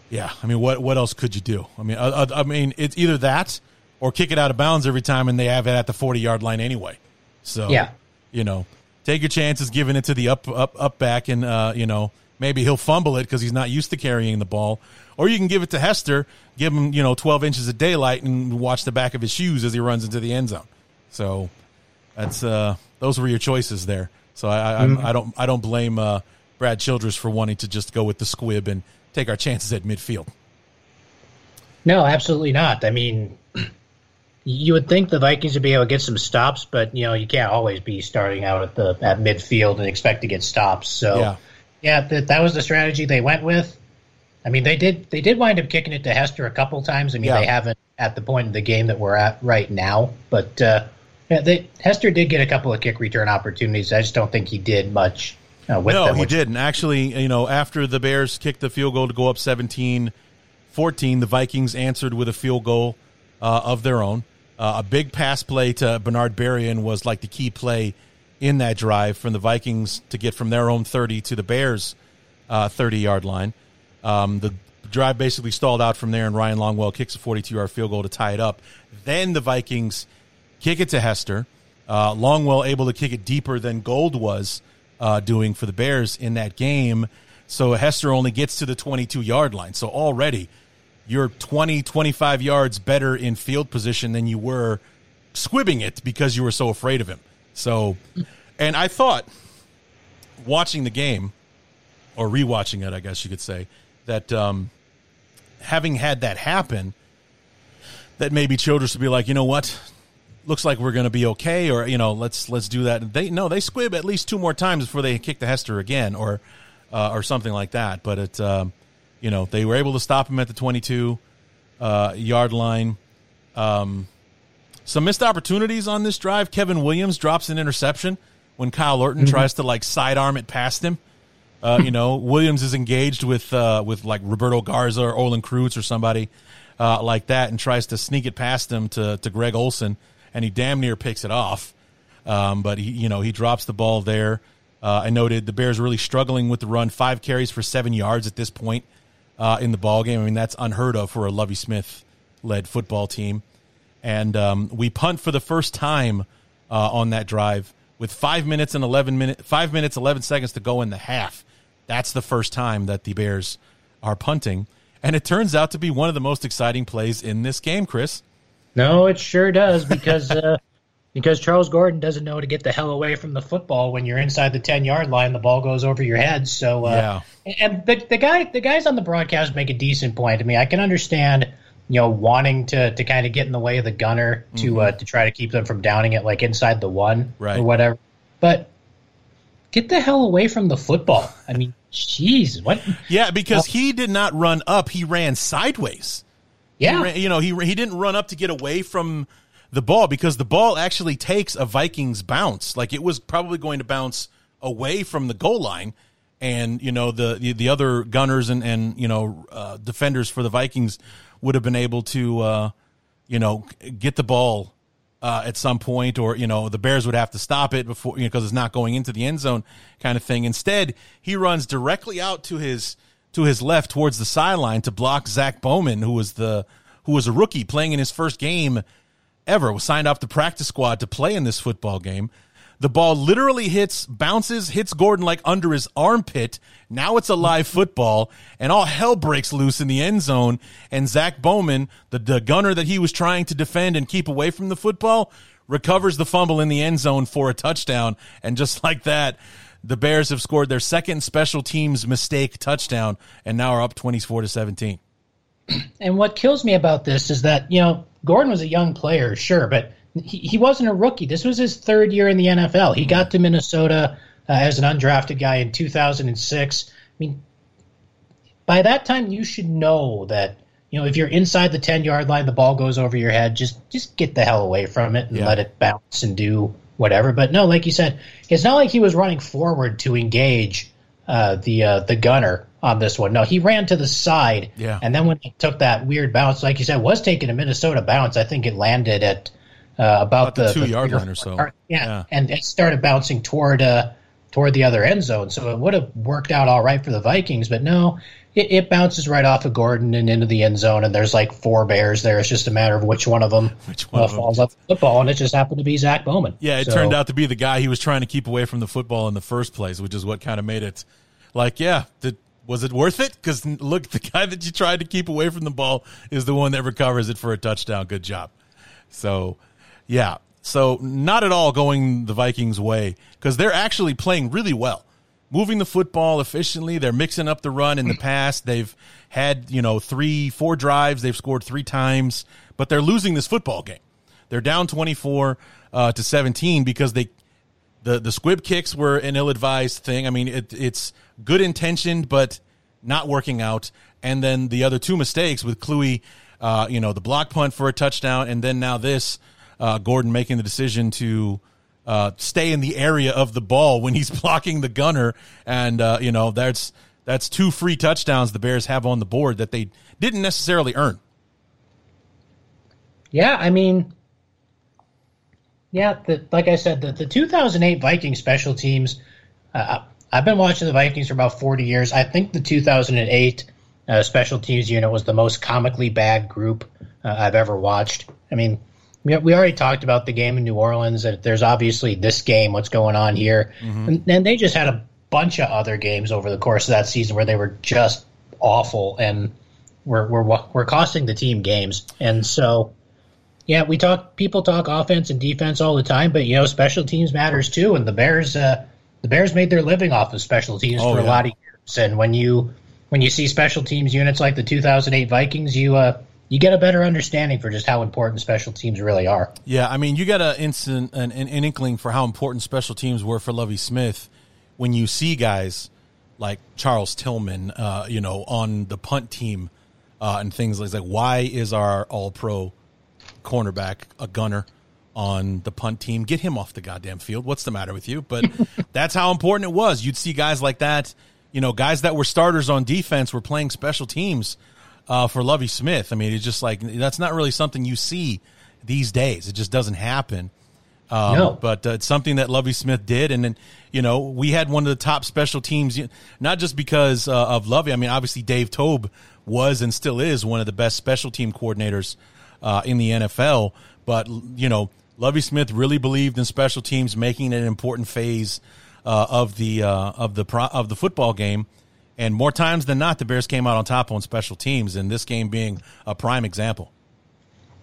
yeah. I mean, what what else could you do? I mean, I, I mean, it's either that or kick it out of bounds every time, and they have it at the forty yard line anyway. So Yeah. you know, take your chances giving it to the up up up back, and uh, you know maybe he'll fumble it because he's not used to carrying the ball, or you can give it to Hester, give him you know twelve inches of daylight, and watch the back of his shoes as he runs into the end zone. So that's uh, those were your choices there. So I I, I don't I don't blame uh, Brad Childress for wanting to just go with the squib and take our chances at midfield. No, absolutely not. I mean, you would think the Vikings would be able to get some stops, but you know you can't always be starting out at the at midfield and expect to get stops. So Yeah. yeah, that that was the strategy they went with. I mean, they did they did wind up kicking it to Hester a couple times. I mean, Yeah. they haven't at the point of the game that we're at right now, but uh, Yeah, they, Hester did get a couple of kick return opportunities. I just don't think he did much uh, no, them. he which- didn't. Actually, you know, after the Bears kicked the field goal to go up 17 14, the Vikings answered with a field goal uh, of their own. Uh, a big pass play to Bernard Berrian was like the key play in that drive from the Vikings to get from their own 30 to the Bears' 30 yard line. Um, the drive basically stalled out from there, and Ryan Longwell kicks a 42 yard field goal to tie it up. Then the Vikings kick it to Hester. Uh, Longwell able to kick it deeper than Gould was uh, doing for the Bears in that game. So Hester only gets to the 22 yard line. So already you're 20, 25 yards better in field position than you were squibbing it because you were so afraid of him. So, and I thought watching the game or rewatching it, I guess you could say, that um, having had that happen, that maybe Childress would be like, you know what, looks like we're going to be okay, or you know, let's let's do that. They no, they squib at least two more times before they kick the Hester again, or uh, or something like that. But it, um, you know, they were able to stop him at the twenty-two uh, yard line. Um, some missed opportunities on this drive. Kevin Williams drops an interception when Kyle Orton tries to like sidearm it past him. Uh, you know, Williams is engaged with uh, with like Roberto Garza or Olin Kreutz or somebody uh, like that, and tries to sneak it past him to to Greg Olsen, and he damn near picks it off. Um, but he, you know, he drops the ball there. Uh, I noted the Bears really struggling with the run, five carries for seven yards at this point uh, in the ball game. I mean, that's unheard of for a Lovie Smith led football team. And um, we punt for the first time uh, on that drive with five minutes and eleven minute, five minutes eleven seconds to go in the half. That's the first time that the Bears are punting, and it turns out to be one of the most exciting plays in this game. Chris, No, it sure does because uh, because Charles Gordon doesn't know to get the hell away from the football when you're inside the ten yard line. The ball goes over your head. So uh, and the the guy the guys on the broadcast make a decent point. I mean, I can understand you know wanting to to kind of get in the way of the gunner to uh, to try to keep them from downing it like inside the one Right. or whatever, but. Get the hell away from the football. I mean, jeez, what? yeah, because he did not run up; he ran sideways. Yeah, ran- you know, he he didn't run up to get away from the ball because the ball actually takes a Vikings bounce. Like it was probably going to bounce away from the goal line, and you know the the, the other gunners and and you know uh, defenders for the Vikings would have been able to uh, you know get the ball. Uh, at some point, or you know, the Bears would have to stop it before you know because it's not going into the end zone, kind of thing. Instead, he runs directly out to his to his left towards the sideline to block Zach Bowman, who was the who was a rookie playing in his first game ever, was signed off the practice squad to play in this football game. The ball literally hits, bounces, hits Gordon like under his armpit. Now it's a live football, and all hell breaks loose in the end zone. And Zach Bowman, the, the gunner that he was trying to defend and keep away from the football, recovers the fumble in the end zone for a touchdown. And just like that, the Bears have scored their second special teams mistake touchdown and now are up 24 to 17. And what kills me about this is that, you know, Gordon was a young player, sure, but he, he wasn't a rookie. This was his third year in the NFL. He got to Minnesota uh, as an undrafted guy in 2006. I mean, by that time, you should know that, you know, if you're inside the 10 yard line, the ball goes over your head, just, just get the hell away from it and Yeah. let it bounce and do whatever. But no, like you said, it's not like he was running forward to engage uh, the uh, the gunner on this one. No, he ran to the side. Yeah. And then when he took that weird bounce, like you said, was taking a Minnesota bounce. I think it landed at uh, about, About the the, two-yard line or so. Yeah. Yeah. And it started bouncing toward uh, toward the other end zone. So it would have worked out all right for the Vikings, but no. It, it bounces right off of Gordon and into the end zone, and there's like four Bears there. It's just a matter of which one of them, Which one uh, of them. falls up the football, and it just happened to be Zach Bowman. Yeah, it So- turned out to be the guy he was trying to keep away from the football in the first place, which is what kind of made it like, yeah, did, was it worth it? Because look, the guy that you tried to keep away from the ball is the one that recovers it for a touchdown. Good job. So, yeah, so not at all going the Vikings' way because they're actually playing really well, moving the football efficiently. They're mixing up the run in the past. They've had you know three, four drives. They've scored three times, but they're losing this football game. They're down twenty four uh, to seventeen because they the the squib kicks were an ill advised thing. I mean, it, it's good intentioned, but not working out. And then the other two mistakes with Kluwe, uh, you know, the block punt for a touchdown, and then now this uh, Gordon making the decision to uh, stay in the area of the ball when he's blocking the gunner, and uh, you know that's that's two free touchdowns the Bears have on the board that they didn't necessarily earn. Yeah, I mean, yeah, the, like I said, the, the 2008 Viking special teams. Uh, I've been watching the Vikings for about 40 years. I think the 2008 uh, special teams unit was the most comically bad group uh, I've ever watched. I mean, we, we already talked about the game in New Orleans. That there's obviously this game, what's going on here, mm-hmm. and, and they just had a bunch of other games over the course of that season where they were just awful and were were were costing the team games. And so, yeah, we talk. People talk offense and defense all the time, but you know, special teams matters too. And the Bears, uh, the Bears made their living off of special teams oh, for yeah. a lot of years. And when you when you see special teams units like the 2008 Vikings, you uh, you get a better understanding for just how important special teams really are. Yeah, I mean, you got a instant an, an, inkling for how important special teams were for Lovie Smith when you see guys like Charles Tillman, uh, you know, on the punt team uh, and things like that. Why is our All Pro cornerback a gunner on the punt team? Get him off the goddamn field. What's the matter with you? But that's how important it was. You'd see guys like that. You know, guys that were starters on defense were playing special teams uh, for Lovie Smith. I mean, it's just like that's not really something you see these days. It just doesn't happen. Um, no. But uh, it's something that Lovie Smith did, and then you know we had one of the top special teams, not just because uh, of Lovie. I mean, obviously Dave Toub was and still is one of the best special team coordinators uh, in the NFL. But you know, Lovie Smith really believed in special teams, making it an important phase uh, of the uh, of the pro- of the football game. And more times than not, the Bears came out on top on special teams, and this game being a prime example.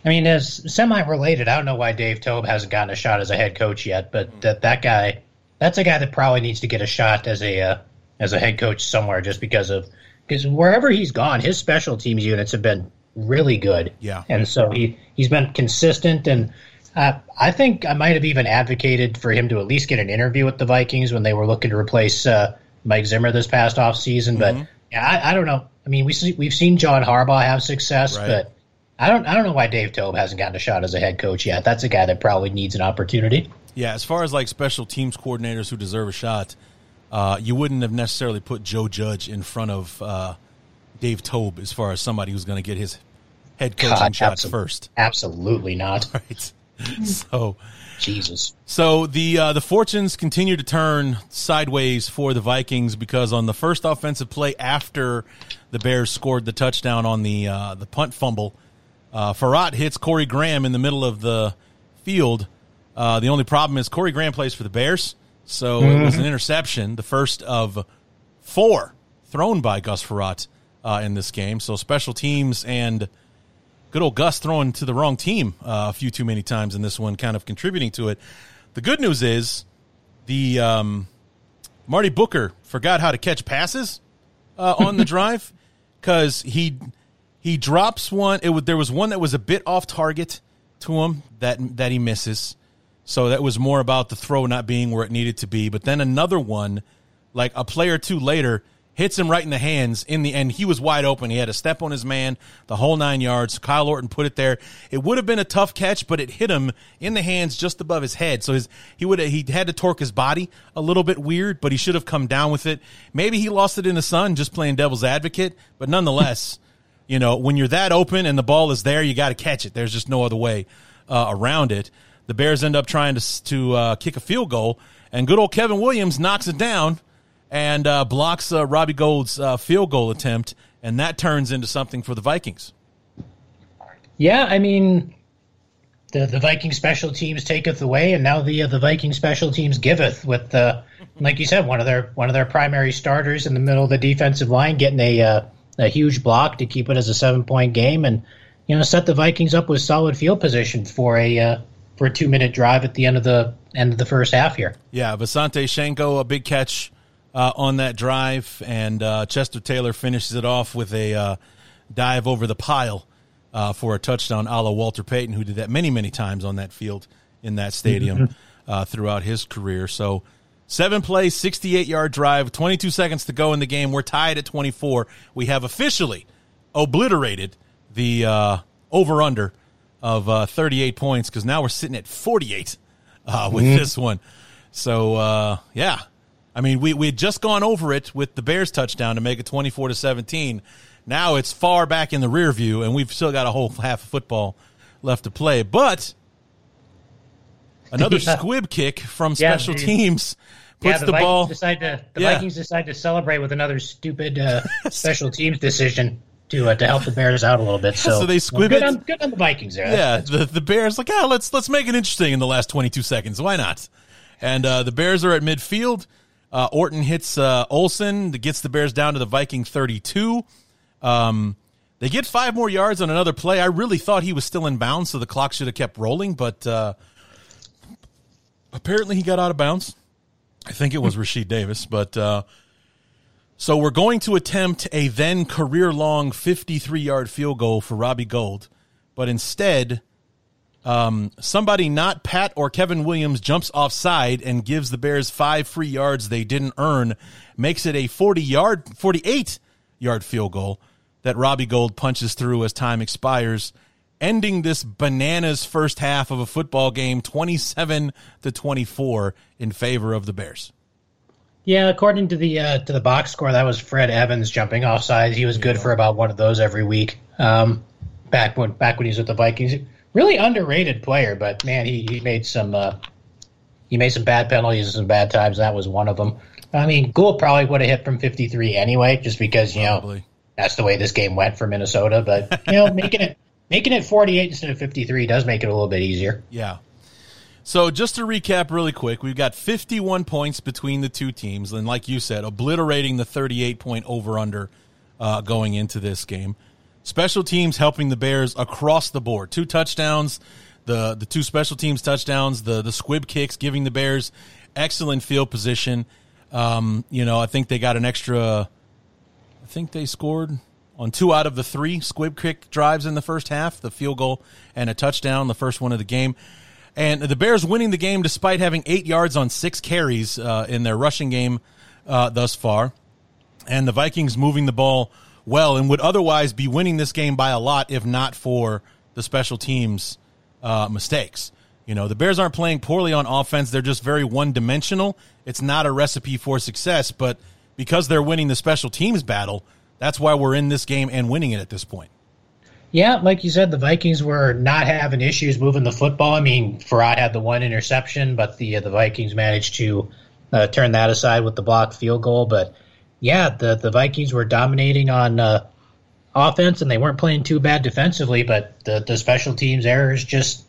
I mean, as semi-related, I don't know why Dave Toub hasn't gotten a shot as a head coach yet, but that that guy, that's a guy that probably needs to get a shot as a uh, as a head coach somewhere, just because of because wherever he's gone, his special teams units have been really good. Yeah, and so he he's been consistent, and uh, I think I might have even advocated for him to at least get an interview with the Vikings when they were looking to replace uh, Mike Zimmer this past off season. Mm-hmm. But yeah, I, I, don't know. I mean, we see, we've seen John Harbaugh have success, right. but I don't I don't know why Dave Toub hasn't gotten a shot as a head coach yet. That's a guy that probably needs an opportunity. Yeah, as far as like special teams coordinators who deserve a shot, uh, you wouldn't have necessarily put Joe Judge in front of uh, Dave Toub as far as somebody who's going to get his head coaching God, absolutely, first. Absolutely not. Right. so Jesus. So the uh, the fortunes continue to turn sideways for the Vikings because on the first offensive play after the Bears scored the touchdown on the uh, the punt fumble, uh, Frerotte hits Corey Graham in the middle of the field. Uh, the only problem is Corey Graham plays for the Bears, so mm-hmm. it was an interception, the first of four thrown by Gus Frerotte uh, in this game. So special teams and good old Gus throwing to the wrong team uh, a few too many times in this one, kind of contributing to it. The good news is the um, Marty Booker forgot how to catch passes uh, on the drive because he he drops one. It was, there was one that was a bit off target to him that that he misses. So that was more about the throw not being where it needed to be. But then another one, like a play or two later, hits him right in the hands in the end. He was wide open. He had a step on his man, the whole nine yards. Kyle Orton put it there. It would have been a tough catch, but it hit him in the hands just above his head. So his he would he had to torque his body a little bit weird, but he should have come down with it. Maybe he lost it in the sun, just playing devil's advocate. But nonetheless, you know when you're that open and the ball is there, you got to catch it. There's just no other way uh, around it. The Bears end up trying to to uh, kick a field goal, and good old Kevin Williams knocks it down and uh, blocks uh, Robbie Gould's uh, field goal attempt, and that turns into something for the Vikings. Yeah, I mean, the the Viking special teams taketh away, and now the uh, the Viking special teams giveth. With uh, like you said, one of their one of their primary starters in the middle of the defensive line getting a uh, a huge block to keep it as a seven point game, and you know set the Vikings up with solid field position for a for a two minute drive at the end of the end of the first half here. Yeah, Visanthe Shiancoe a big catch uh, on that drive, and uh, Chester Taylor finishes it off with a uh, dive over the pile uh, for a touchdown, a la Walter Payton, who did that many, many times on that field in that stadium mm-hmm. Uh, throughout his career. So, seven plays, 68 yard drive, 22 seconds to go in the game. We're tied at 24. We have officially obliterated the uh, over under of uh, 38 points because now we're sitting at 48 uh, with mm-hmm. this one. So uh, yeah, I mean we we had just gone over it with the Bears touchdown to make it 24 to 17. Now it's far back in the rear view, and we've still got a whole half of football left to play. But another yeah. squib kick from special yeah, teams puts yeah, the, the ball. Decide to, the. Vikings decide to celebrate with another stupid uh, special teams decision to uh, to help the Bears out a little bit. So, so they squib well, good it. On, good on the Vikings there. Yeah, the the Bears like, yeah, let's let's make it interesting in the last twenty two seconds. Why not? And uh, the Bears are at midfield. Uh, Orton hits uh, that gets the Bears down to the Viking thirty two. Um, they get five more yards on another play. I really thought he was still in bounds, so the clock should have kept rolling, but uh, apparently he got out of bounds. I think it was Rashied Davis, but uh, so we're going to attempt a then career long 53 yard field goal for Robbie Gould, but instead, um, somebody not Pat or Kevin Williams jumps offside and gives the Bears five free yards they didn't earn, makes it a 40 yard, 48 yard field goal that Robbie Gould punches through as time expires ending this bananas first half of a football game 27 to 24 in favor of the Bears. Yeah, according to the uh, to the box score, that was Fred Evans jumping off sides. He was good for about one of those every week. Um, back when back when he was with the Vikings, really underrated player, but man, he, he made some uh, he made some bad penalties and some bad times. That was one of them. I mean, Gould probably would have hit from 53 anyway, just because you probably. know that's the way this game went for Minnesota. But you know, making it Making it 48 instead of 53 does make it a little bit easier. Yeah. So just to recap really quick, we've got 51 points between the two teams, and like you said, obliterating the 38 point over under uh, going into this game. Special teams helping the Bears across the board. Two touchdowns, the the two special teams touchdowns, the the squib kicks giving the Bears excellent field position. Um, you know, I think they got an extra. I think they scored on two out of the three squib kick drives in the first half, the field goal and a touchdown, the first one of the game. And the Bears winning the game despite having eight yards on six carries uh, in their rushing game uh, thus far. And the Vikings moving the ball well and would otherwise be winning this game by a lot if not for the special teams uh, mistakes. You know, the Bears aren't playing poorly on offense. They're just very one dimensional. It's not a recipe for success, but because they're winning the special teams battle, that's why we're in this game and winning it at this point. Yeah, like you said, the Vikings were not having issues moving the football. I mean, Frerotte had the one interception, but the uh, the Vikings managed to uh, turn that aside with the blocked field goal. But yeah, the the Vikings were dominating on uh, offense, and they weren't playing too bad defensively. But the the special teams errors just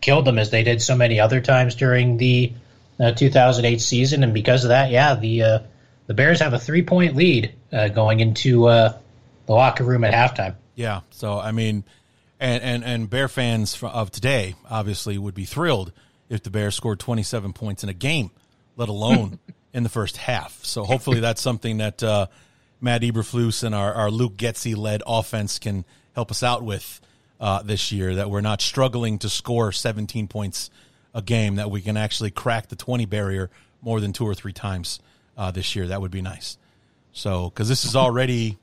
killed them, as they did so many other times during the uh, 2008 season. And because of that, yeah, the uh, the Bears have a three point lead uh, going into uh, the locker room at halftime. Yeah. So I mean, and and and Bear fans of today obviously would be thrilled if the Bears scored 27 points in a game, let alone in the first half. So hopefully that's something that uh, Matt Eberflus and our, our Luke Getsy led offense can help us out with uh, this year. That we're not struggling to score 17 points a game. That we can actually crack the 20 barrier more than two or three times uh, this year. That would be nice. So, because this is already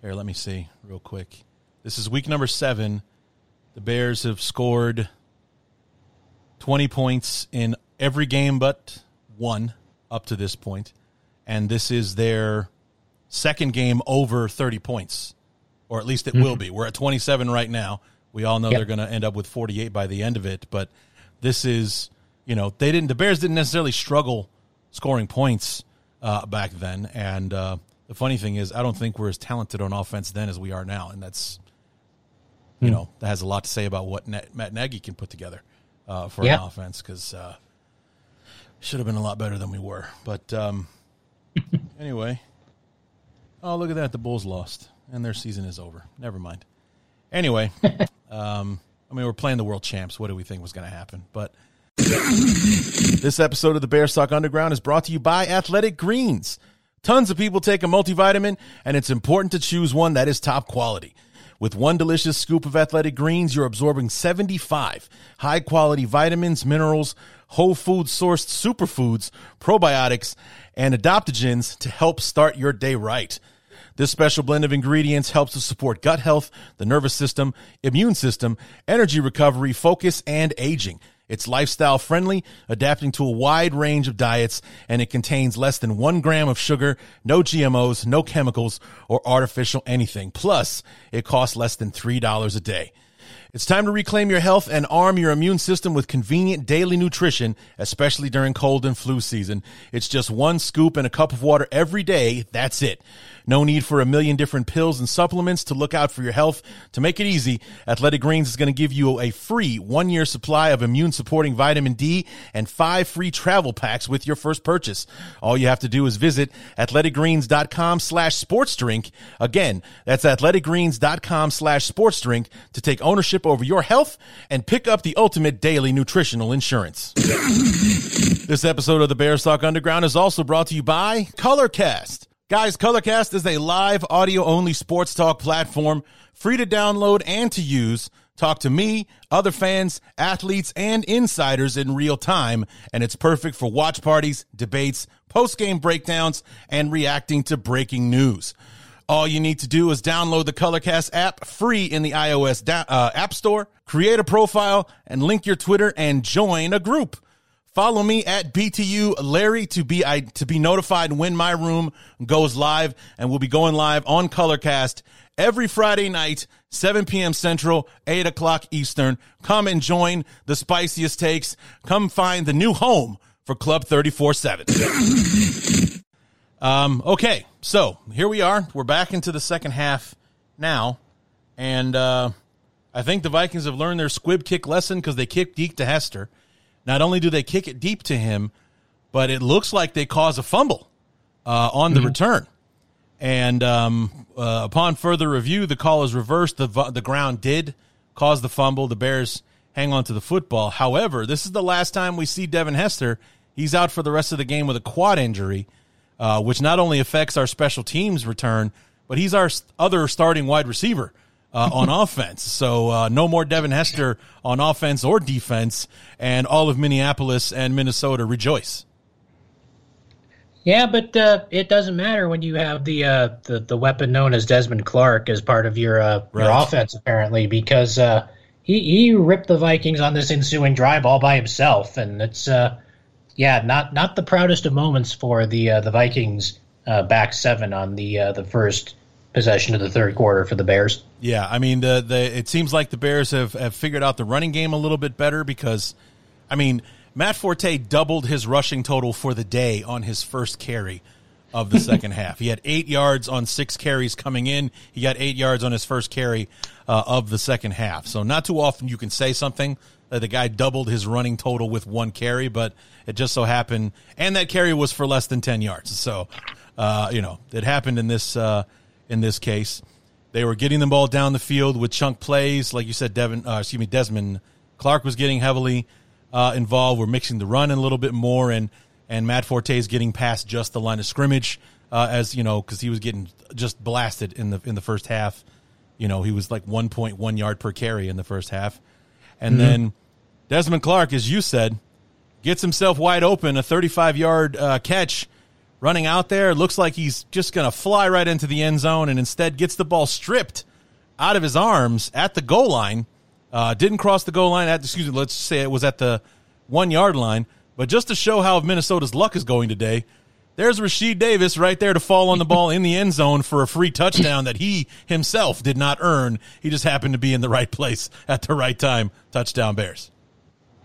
here, let me see real quick. This is week number seven. The Bears have scored 20 points in every game but one up to this point, and this is their second game over 30 points, or at least it mm-hmm. will be. We're at 27 right now. We all know yep. they're going to end up with 48 by the end of it, but this is, you know, they didn't. The Bears didn't necessarily struggle scoring points uh, back then. And uh, the funny thing is, I don't think we're as talented on offense then as we are now, and that's you hmm. know that has a lot to say about what Matt Nagy can put together uh, for yeah. an offense because uh, should have been a lot better than we were. But um, anyway, oh look at that, the Bulls lost and their season is over. Never mind. Anyway, um, I mean we're playing the world champs. What do we think was going to happen? But this episode of the Bears Talk Underground is brought to you by Athletic Greens. Tons of people take a multivitamin, and it's important to choose one that is top quality. With one delicious scoop of Athletic Greens, you're absorbing 75 high quality vitamins, minerals, whole food sourced superfoods, probiotics, and adaptogens to help start your day right. This special blend of ingredients helps to support gut health, the nervous system, immune system, energy recovery, focus, and aging. It's lifestyle friendly, adapting to a wide range of diets, and it contains less than one gram of sugar, no GMOs, no chemicals, or artificial anything. Plus, it costs less than $3 a day. It's time to reclaim your health and arm your immune system with convenient daily nutrition, especially during cold and flu season. It's just one scoop and a cup of water every day. That's it. No need for a million different pills and supplements to look out for your health. To make it easy, Athletic Greens is going to give you a free one year supply of immune supporting vitamin D and five free travel packs with your first purchase. All you have to do is visit athleticgreens.com slash sports drink. Again, that's athleticgreens.com slash sports drink to take ownership over your health and pick up the ultimate daily nutritional insurance. this episode of the Bears Talk Underground is also brought to you by Colorcast. Guys, Colorcast is a live audio only sports talk platform, free to download and to use. Talk to me, other fans, athletes, and insiders in real time, and it's perfect for watch parties, debates, post game breakdowns, and reacting to breaking news. All you need to do is download the Colorcast app free in the iOS da- uh, App Store, create a profile, and link your Twitter and join a group. Follow me at BTU Larry to be I, to be notified when my room goes live, and we'll be going live on Colorcast every Friday night, 7 p.m. Central, 8 o'clock Eastern. Come and join the spiciest takes. Come find the new home for Club 34 7. um, okay, so here we are. We're back into the second half now, and uh, I think the Vikings have learned their squib kick lesson because they kicked Deke to Hester. Not only do they kick it deep to him, but it looks like they cause a fumble uh, on the mm-hmm. return. And um, uh, upon further review, the call is reversed. The the ground did cause the fumble. The Bears hang on to the football. However, this is the last time we see Devin Hester. He's out for the rest of the game with a quad injury, uh, which not only affects our special teams return, but he's our other starting wide receiver uh, on offense. So uh, no more Devin Hester on offense or defense, and all of Minneapolis and Minnesota rejoice. Yeah, but uh, it doesn't matter when you have the, uh, the the weapon known as Desmond Clark as part of your uh, right. your offense, apparently, because uh, he he ripped the Vikings on this ensuing drive all by himself, and it's yeah, not not the proudest of moments for the the Vikings back seven on the the first possession of the third quarter for the Bears. Yeah, I mean the the it seems like the Bears have have figured out the running game a little bit better because, I mean, Matt Forte doubled his rushing total for the day on his first carry of the second half. He had eight yards on six carries coming in. He got eight yards on his first carry uh, of the second half. So not too often you can say something that the guy doubled his running total with one carry, but it just so happened, and that carry was for less than ten yards. So, uh, you know, it happened in this. Uh, in this case. They were getting the ball down the field with chunk plays, like you said. Devin, uh, excuse me, Desmond Clark was getting heavily uh, involved. We're mixing the run a little bit more, and and Matt Forte is getting past just the line of scrimmage, uh, as you know, because he was getting just blasted in the in the first half. You know, he was like 1.1 yard per carry in the first half, and mm-hmm. then Desmond Clark, as you said, gets himself wide open, a 35 yard uh, catch running out there. Looks like he's just going to fly right into the end zone and instead gets the ball stripped out of his arms at the goal line. Uh, didn't cross the goal line at, excuse me, let's say it was at the one yard line. But just to show how Minnesota's luck is going today, there's Rashied Davis right there to fall on the ball in the end zone for a free touchdown that he himself did not earn. He just happened to be in the right place at the right time. Touchdown Bears.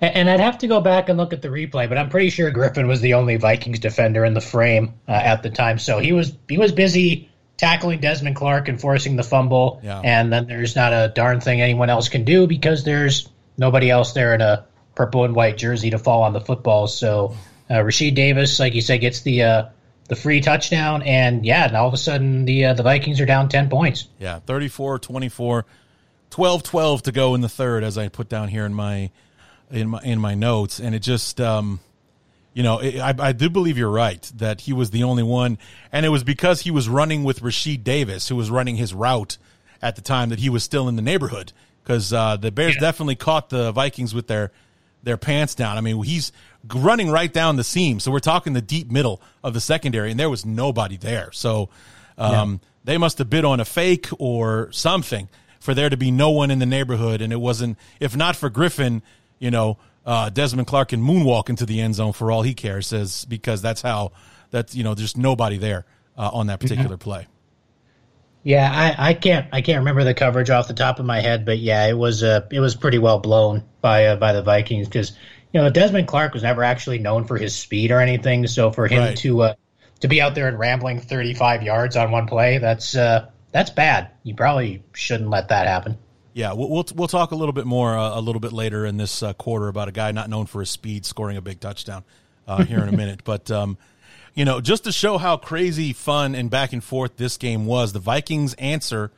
And I'd have to go back and look at the replay, but I'm pretty sure Griffin was the only Vikings defender in the frame uh, at the time. So he was he was busy tackling Desmond Clark and forcing the fumble, yeah. and then there's not a darn thing anyone else can do because there's nobody else there in a purple and white jersey to fall on the football. So uh, Rashied Davis, like you said, gets the uh, the free touchdown, and yeah, and all of a sudden the uh, the Vikings are down ten points. Yeah, 34-24, 12-12 to go in the third, as I put down here in my in my in my notes, and it just um, you know it, I, I do believe you're right that he was the only one, and it was because he was running with Rashied Davis, who was running his route at the time that he was still in the neighborhood because uh, the Bears yeah. definitely caught the Vikings with their their pants down. I mean, he's running right down the seam, so we're talking the deep middle of the secondary, and there was nobody there. So Um, They must have bid on a fake or something for there to be no one in the neighborhood, and it wasn't. If not for Griffin, you know, uh, Desmond Clark can moonwalk into the end zone for all he cares, says because that's how that's you know there's nobody there uh, on that particular play. Yeah, I, I can't I can't remember the coverage off the top of my head, but yeah, it was uh, it was pretty well blown by uh, by the Vikings because you know Desmond Clark was never actually known for his speed or anything. So for him Right. to uh, to be out there and rambling 35 yards on one play, that's uh, that's bad. You probably shouldn't let that happen. Yeah, we'll we'll, we'll talk a little bit more uh, a little bit later in this uh, quarter about a guy not known for his speed scoring a big touchdown uh, here in a minute. But um, you know, just to show how crazy fun and back and forth this game was, the Vikings answer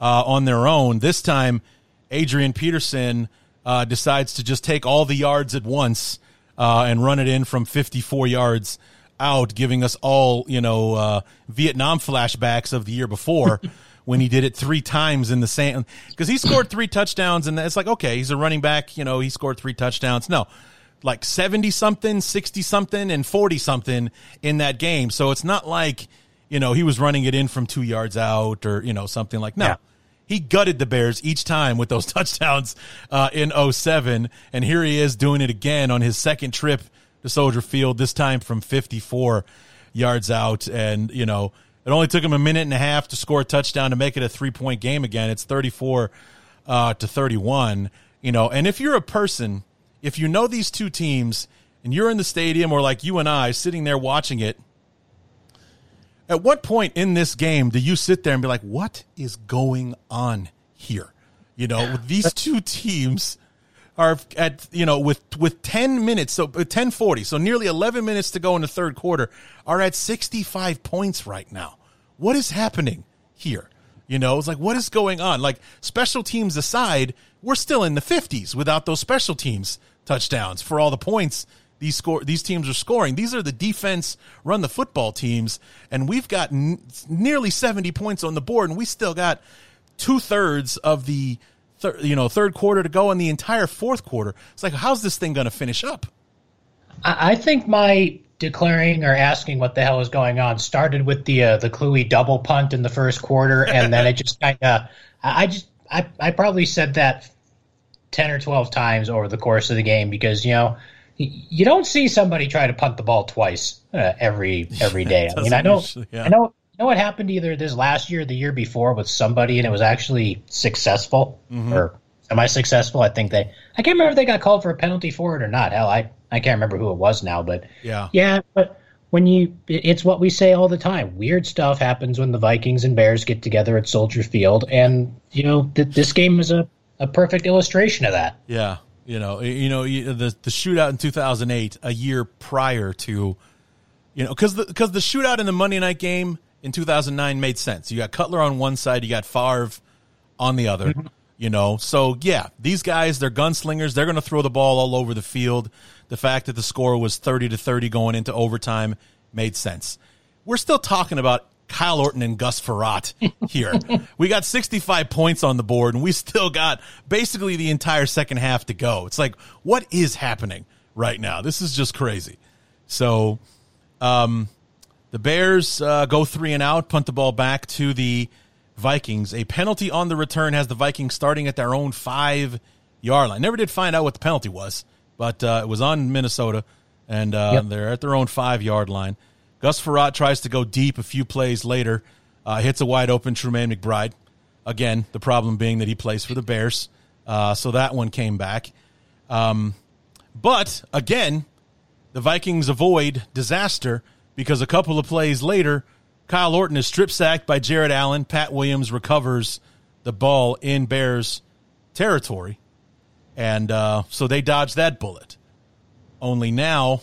uh, on their own. This time, Adrian Peterson uh, decides to just take all the yards at once uh, and run it in from 54 yards out, giving us all, you know, uh, Vietnam flashbacks of the year before when he did it three times in the same. Because he scored three touchdowns, and it's like, okay, he's a running back, you know, he scored three touchdowns. No. Like 70 something, 60 something, and 40 something in that game. So it's not like, you know, he was running it in from two yards out or, you know, something like, no. Yeah. He gutted the Bears each time with those touchdowns uh, in 07. And here he is doing it again on his second trip to Soldier Field, this time from 54 yards out. And, you know, it only took him a minute and a half to score a touchdown to make it a three point game again. It's 34 uh, to 31. You know, and if you're a person, if you know these two teams and you're in the stadium or like you and I sitting there watching it, at what point in this game do you sit there and be like, what is going on here? You know, these two teams are at, you know, with, with 10 minutes, so uh, 1040, so nearly 11 minutes to go in the third quarter, are at 65 points right now. What is happening here? You know, it's like, what is going on? Like, special teams aside, we're still in the 50s without those special teams touchdowns for all the points these score these teams are scoring. These are the defense run the football teams, and we've got n- nearly 70 points on the board, and we still got two thirds of the thir- you know third quarter to go in the entire fourth quarter. It's like, how's this thing going to finish up? I think my declaring or asking what the hell is going on started with the uh, the Kluwe double punt in the first quarter, and then it just kind of I I just I I probably said that ten or twelve times over the course of the game because you know you don't see somebody try to punt the ball twice uh, every every day. I mean, I know usually- yeah. I know. You know what happened either this last year or the year before with somebody and it was actually successful Mm-hmm. or semi-successful. I think they I can't remember if they got called for a penalty for it or not. Hell, I I can't remember who it was now, but Yeah. yeah, but when you, it's what we say all the time. Weird stuff happens when the Vikings and Bears get together at Soldier Field, and you know th- this game is a, a perfect illustration of that. Yeah, you know, you know the the shootout in 2008, a year prior to, you know, because the because the shootout in the Monday night game in 2009 made sense. You got Cutler on one side, you got Favre on the other. Mm-hmm. You know, so yeah, these guys they're gunslingers. They're going to throw the ball all over the field. The fact that the score was 30 to 30 going into overtime made sense. We're still talking about Kyle Orton and Gus Frerotte here. we got 65 points on the board, and we still got basically the entire second half to go. It's like, what is happening right now? This is just crazy. So, um, the Bears uh, go three and out, punt the ball back to the Vikings. A penalty on the return has the Vikings starting at their own five yard line. Never did find out what the penalty was, but uh, it was on Minnesota, and uh, Yep. they're at their own five yard line. Gus Frerotte tries to go deep a few plays later, uh, hits a wide open Trumaine McBride. Again, the problem being that he plays for the Bears, uh, so that one came back. Um, but again, the Vikings avoid disaster because a couple of plays later, Kyle Orton is strip sacked by Jared Allen. Pat Williams recovers the ball in Bears territory. And uh, so they dodge that bullet. Only now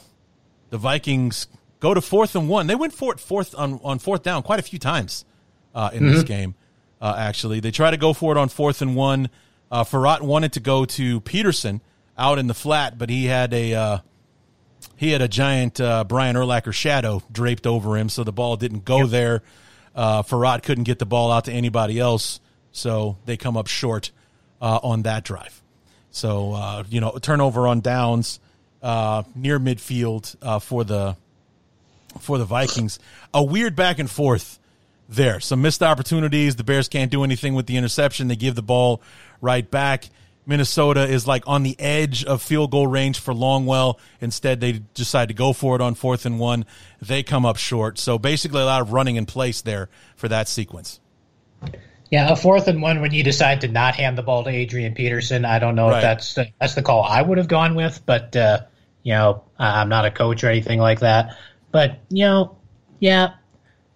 the Vikings go to fourth and one. They went for it fourth on, on fourth down quite a few times uh, in this game, uh, actually. They try to go for it on fourth and one. Uh, Frerotte wanted to go to Peterson out in the flat, but he had a. Uh, he had a giant uh, Brian Urlacher shadow draped over him, so the ball didn't go there. Uh, Frerotte couldn't get the ball out to anybody else, so they come up short uh, on that drive. So uh, you know, turnover on downs uh, near midfield uh, for the for the Vikings. A weird back and forth there. Some missed opportunities. The Bears can't do anything with the interception. They give the ball right back. Minnesota is like on the edge of field goal range for Longwell. Instead, they decide to go for it on fourth and one. They come up short. So basically, a lot of running in place there for that sequence. Yeah, a fourth and one when you decide to not hand the ball to Adrian Peterson. I don't know Right. if that's the, that's the call I would have gone with, but uh, you know, I'm not a coach or anything like that. But you know, yeah,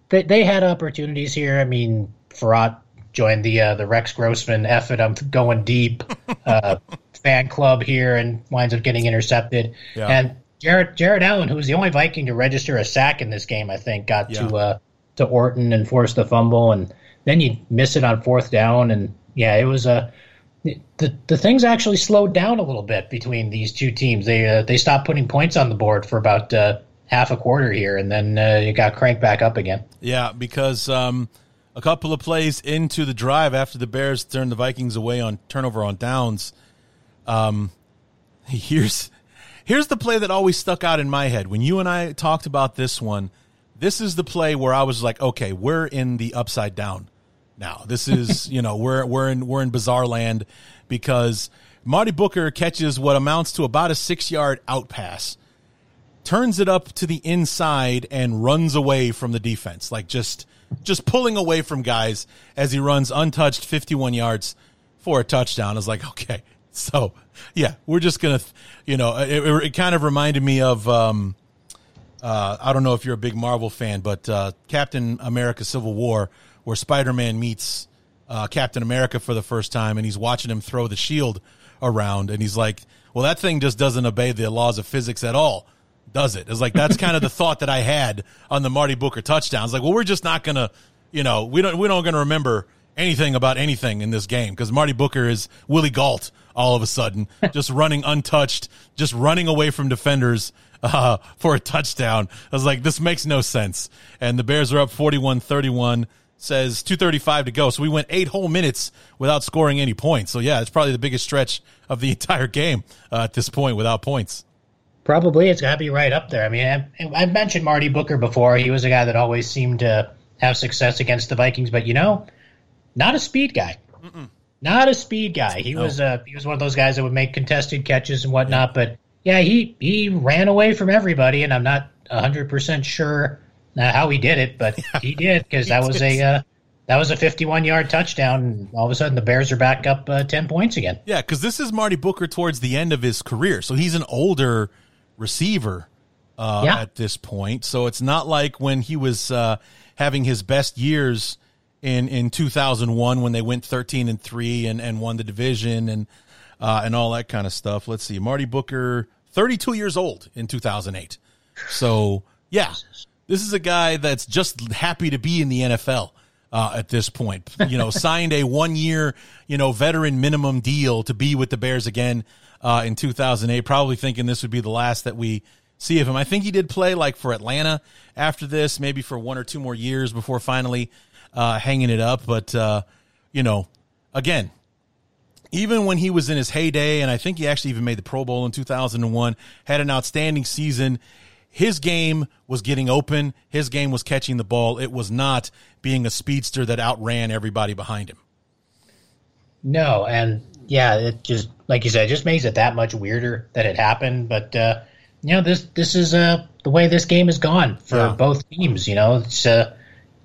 they they had opportunities here. I mean, Frerotte joined the uh, the Rex Grossman it, I'm going deep uh, fan club here and winds up getting intercepted. Yeah. And Jared Jared Allen, who was the only Viking to register a sack in this game, I think, got Yeah. to uh, to Orton and forced the fumble, and then you miss it on fourth down, and yeah, it was a. the the things actually slowed down a little bit between these two teams. They uh, they stopped putting points on the board for about uh, half a quarter here, and then uh, it got cranked back up again. Yeah, because um, a couple of plays into the drive after the Bears turned the Vikings away on turnover on downs. Um, here's here's the play that always stuck out in my head when you and I talked about this one. This is the play where I was like, okay, we're in the upside down now. This is you know we're we're in we're in bizarre land because Marty Booker catches what amounts to about a six yard out pass turns it up to the inside and runs away from the defense like just just pulling away from guys as he runs untouched 51 yards for a touchdown I was like okay so yeah we're just gonna you know it, it, it kind of reminded me of um uh, I don't know if you're a big Marvel fan, but uh, Captain America: Civil War, where Spider-Man meets uh, Captain America for the first time, and he's watching him throw the shield around, and he's like, "Well, that thing just doesn't obey the laws of physics at all." Does it? It's like that's kind of the thought that I had on the Marty Booker touchdowns. Like, well, we're just not gonna, you know, we don't we don't gonna remember anything about anything in this game because Marty Booker is Willie Gault all of a sudden, just running untouched, just running away from defenders uh, for a touchdown. I was like, this makes no sense. And the Bears are up 41 31, says 235 to go. So we went eight whole minutes without scoring any points. So yeah, it's probably the biggest stretch of the entire game uh, at this point without points. Probably it's got to be right up there. I mean, I, I've mentioned Marty Booker before. He was a guy that always seemed to have success against the Vikings, but you know, not a speed guy. Not a speed guy. He was uh, he was one of those guys that would make contested catches and whatnot. But yeah, he he ran away from everybody, and I'm not hundred percent sure uh, how he did it, but he did because that was a uh, that was a 51 yard touchdown. And all of a sudden, the Bears are back up uh, 10 points again. Yeah, because this is Marty Booker towards the end of his career. So he's an older receiver uh, Yeah. at this point. So it's not like when he was uh, having his best years in, in 2001 when they went 13 and 3 and, and won the division and uh, and all that kind of stuff. Let's see. Marty Booker, 32 years old in 2008. So, yeah, this is a guy that's just happy to be in the NFL uh, at this point. You know, signed a one year, you know, veteran minimum deal to be with the Bears again uh, in 2008, probably thinking this would be the last that we see of him. I think he did play like for Atlanta after this, maybe for one or two more years before finally uh, hanging it up. But, uh, you know, again, even when he was in his heyday, and I think he actually even made the Pro Bowl in 2001, had an outstanding season. His game was getting open. His game was catching the ball. It was not being a speedster that outran everybody behind him. No, and yeah, it just like you said, it just makes it that much weirder that it happened. But uh, you know, this this is uh, the way this game has gone for Yeah. both teams. You know, it's uh,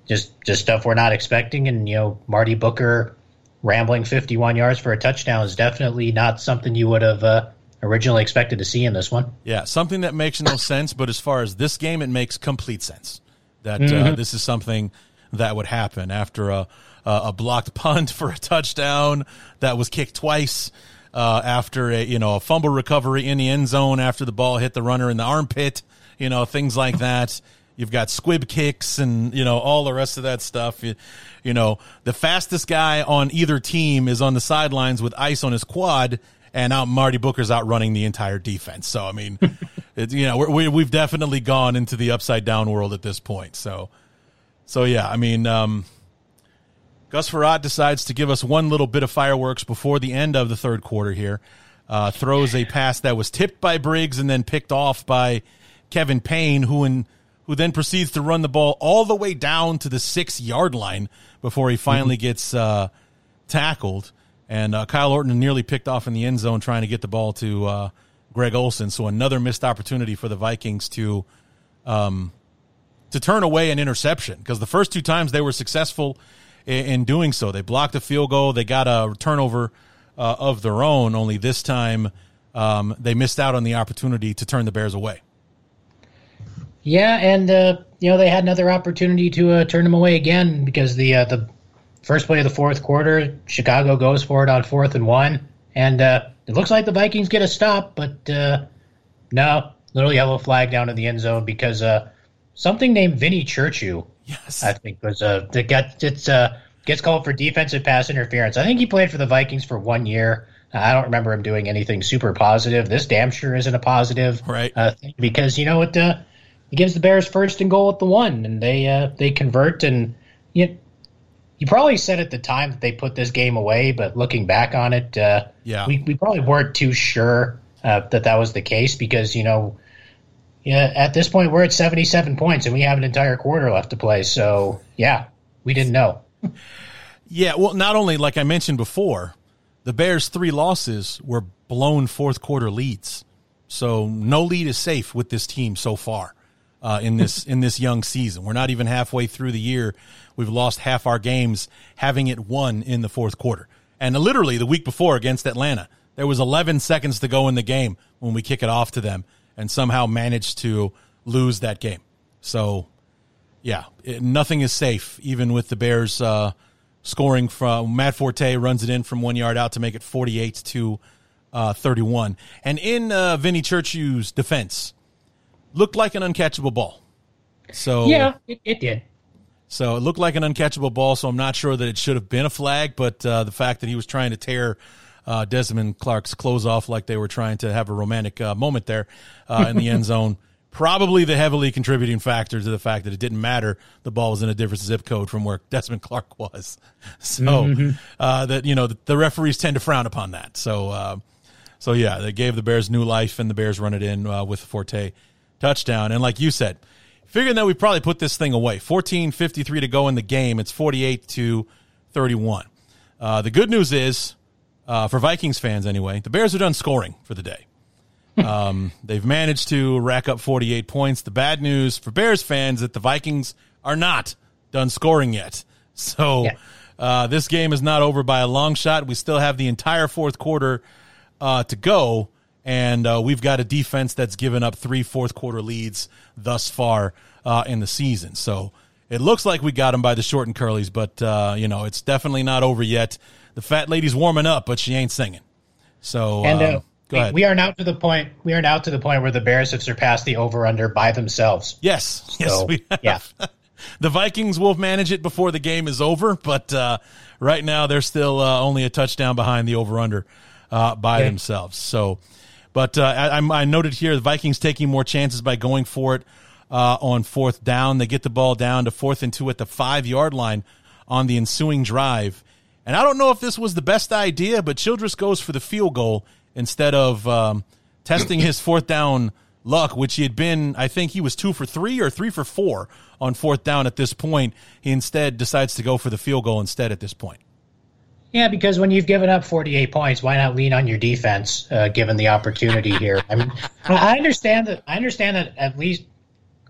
just just stuff we're not expecting, and you know, Marty Booker rambling 51 yards for a touchdown is definitely not something you would have uh, originally expected to see in this one. Yeah, something that makes no sense, but as far as this game, it makes complete sense that uh, Mm-hmm. this is something that would happen after a a a blocked punt for a touchdown that was kicked twice. Uh, after a you know a fumble recovery in the end zone after the ball hit the runner in the armpit, you know things like that. You've got squib kicks and you know all the rest of that stuff. You, you know the fastest guy on either team is on the sidelines with ice on his quad, and out Marty Booker's outrunning the entire defense. So I mean, it, you know we're, we, we've definitely gone into the upside down world at this point. So so yeah, I mean, um, Gus Frerotte decides to give us one little bit of fireworks before the end of the third quarter here. Uh, throws a pass that was tipped by Briggs and then picked off by Kevin Payne, who in who then proceeds to run the ball all the way down to the six yard line before he finally gets uh, tackled. And uh, Kyle Orton nearly picked off in the end zone trying to get the ball to uh, Greg Olsen. So another missed opportunity for the Vikings to um, to turn away an interception because the first two times they were successful in, in, doing so. They blocked a field goal, they got a turnover uh, of their own. Only this time um, they missed out on the opportunity to turn the Bears away. Yeah, and uh, you know they had another opportunity to uh, turn them away again because the uh, the first play of the fourth quarter, Chicago goes for it on fourth and one, and uh, it looks like the Vikings get a stop, but uh, no, little yellow flag down in the end zone because uh, something named Vinny Ciurciu, yes, I think was uh, that got it's uh gets called for defensive pass interference. I think he played for the Vikings for one year. I don't remember him doing anything super positive. This damn sure isn't a positive, right? Uh, because you know what, uh, it gives the Bears first and goal at the one, and they uh, they convert. And you, you probably said at the time that they put this game away, but looking back on it, uh, yeah, we, we probably weren't too sure uh, that that was the case because you know, yeah, at this point we're at seventy seven points and we have an entire quarter left to play. So yeah, we didn't know. yeah, well, not only like I mentioned before, the Bears' three losses were blown fourth quarter leads. So no lead is safe with this team so far uh, in this in this young season. We're not even halfway through the year. We've lost half our games, having it won in the fourth quarter. And literally the week before against Atlanta, there was 11 seconds to go in the game when we kick it off to them, and somehow managed to lose that game. So, yeah, it, nothing is safe, even with the Bears uh, scoring from Matt Forte runs it in from one yard out to make it 48 to uh, 31. And in uh, Vinny defense, looked like an uncatchable ball. So yeah, it, it, did. So it looked like an uncatchable ball. So I'm not sure that it should have been a flag, but uh, the fact that he was trying to tear uh, Desmond Clark's clothes off like they were trying to have a romantic uh, moment there uh, in the end zone. Probably the heavily contributing factor to the fact that it didn't matter. The ball was in a different zip code from where Desmond Clark was. So mm-hmm. Uh, that you know the, the, referees tend to frown upon that. So uh, so yeah, they gave the Bears new life, and the Bears run it in with a Forte touchdown. And like you said, figuring that we probably put this thing away. 14:53 to go in the game. It's 48 to 31. Uh, the good news is, uh, for Vikings fans anyway, the Bears are done scoring for the day. Um, they've managed to rack up 48 points. The bad news for Bears fans that the Vikings are not done scoring yet. So yeah. uh, this game is not over by a long shot. We still have the entire fourth quarter uh, to go and uh, we've got a defense that's given up three fourth quarter leads thus far uh, in the season. So it looks like we got them by the short and curlies, but uh, you know it's definitely not over yet. The fat lady's warming up, but she ain't singing. So and uh, um, go ahead. We are now to the point. We are now to the point where the Bears have surpassed the over under by themselves. Yes, so, yes, we have. Yeah. the Vikings will manage it before the game is over, but uh, right now they're still uh, only a touchdown behind the over under uh, by okay. themselves. So but uh, I, I, noted here the Vikings taking more chances by going for it uh, on fourth down. They get the ball down to fourth and two at the five yard line on the ensuing drive. And I don't know if this was the best idea, but Childress goes for the field goal instead of um, testing his fourth down luck, which he had been, I think he was two for three or three for four on fourth down at this point. He instead decides to go for the field goal instead at this point. Yeah, because when you've given up 48 points, why not lean on your defense, uh, given the opportunity here? I mean, I understand that. I understand that at least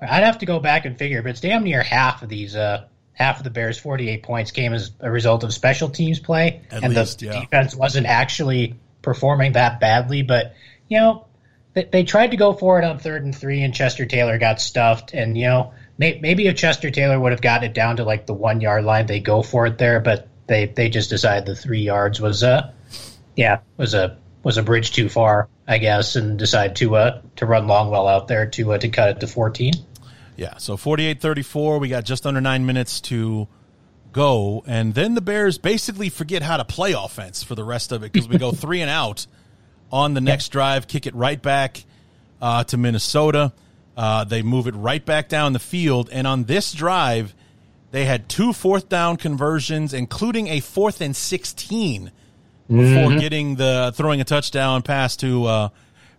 I'd have to go back and figure, but it's damn near half of these, uh, half of the Bears' 48 points came as a result of special teams play, at and least, the yeah. defense wasn't actually performing that badly. But you know, they, they, tried to go for it on third and three, and Chester Taylor got stuffed. And you know, may, maybe if Chester Taylor would have gotten it down to like the one yard line, they go for it there, but they they just decided the three yards was a yeah was a was a bridge too far I guess and decided to uh to run Longwell out there to uh, to cut it to 14. Yeah, so 48-34, we got just under 9 minutes to go and then the Bears basically forget how to play offense for the rest of it because we go 3 and out on the next drive, kick it right back uh, to Minnesota. Uh, they move it right back down the field and on this drive they had two fourth down conversions, including a fourth and 16 before mm-hmm. getting the throwing a touchdown pass to uh,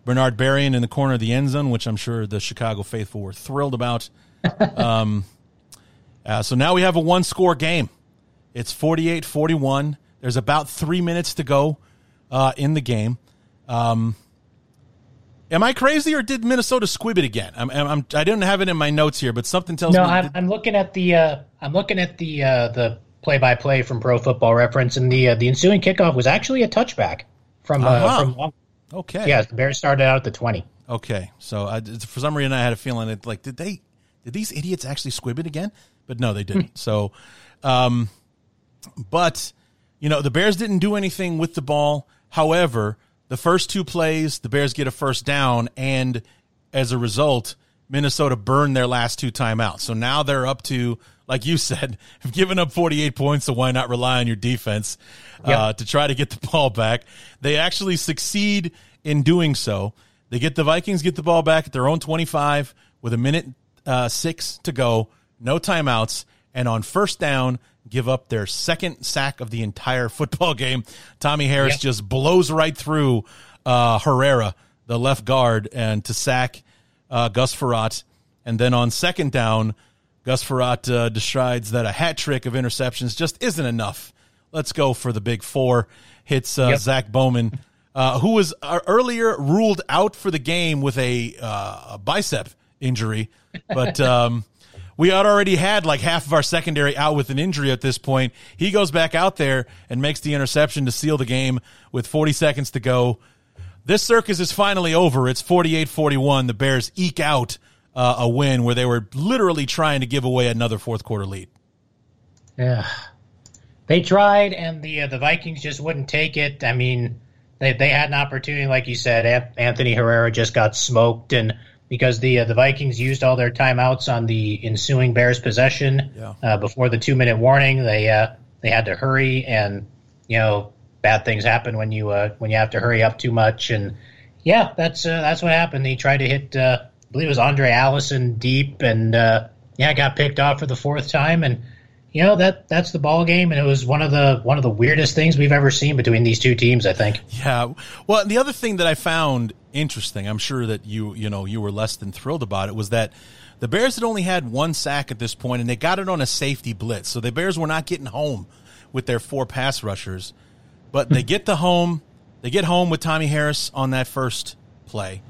Bernard Berrian in the corner of the end zone, which I'm sure the Chicago faithful were thrilled about um, uh, so now we have a one score game. It's 48 41. There's about three minutes to go uh, in the game. Um, am I crazy or did Minnesota squib it again? I'm, I'm, I didn't have it in my notes here, but something tells no, me. No, I'm, I'm, looking at the uh, I'm looking at the uh, the play by play from Pro Football Reference, and the uh, the ensuing kickoff was actually a touchback from uh, uh-huh. from. Okay. Yeah, the Bears started out at the 20. Okay, so I, for some reason I had a feeling that like did they did these idiots actually squib it again? But no, they didn't. so, um, but you know the Bears didn't do anything with the ball. However, the first two plays, the Bears get a first down, and as a result, Minnesota burned their last two timeouts. So now they're up to, like you said, have given up 48 points, so why not rely on your defense Yep. uh, to try to get the ball back? They actually succeed in doing so. They get the Vikings get the ball back at their own 25 with a minute uh, six to go, no timeouts, and on first down, give up their second sack of the entire football game. Tommie Harris Yep. just blows right through uh, Herrera, the left guard, and to sack uh, Gus Frerotte. And then on second down, Gus Frerotte uh, decides that a hat trick of interceptions just isn't enough. Let's go for the big four. Hits uh, Yep. Zach Bowman, uh, who was uh, earlier ruled out for the game with a, uh, a bicep injury, but. Um, we had already had like half of our secondary out with an injury at this point. He goes back out there and makes the interception to seal the game with 40 seconds to go. This circus is finally over. It's 48 41. The Bears eke out uh, a win where they were literally trying to give away another fourth quarter lead. Yeah, they tried, and the uh, the Vikings just wouldn't take it. I mean, they they had an opportunity, like you said. Anthony Herrera just got smoked, and because the uh, the Vikings used all their timeouts on the ensuing Bears possession Yeah. uh, before the two minute warning, they uh, they had to hurry, and you know bad things happen when you uh, when you have to hurry up too much, and yeah, that's uh, that's what happened. He tried to hit, uh, I believe it was Aundrae Allison deep, and uh, yeah, got picked off for the fourth time, and you know that that's the ball game, and it was one of the one of the weirdest things we've ever seen between these two teams. I think. Yeah. Well, the other thing that I found interesting, I'm sure that you you know you were less than thrilled about it, was that the Bears had only had one sack at this point, and they got it on a safety blitz. So the Bears were not getting home with their four pass rushers, but they get the home. They get home with Tommie Harris on that first play.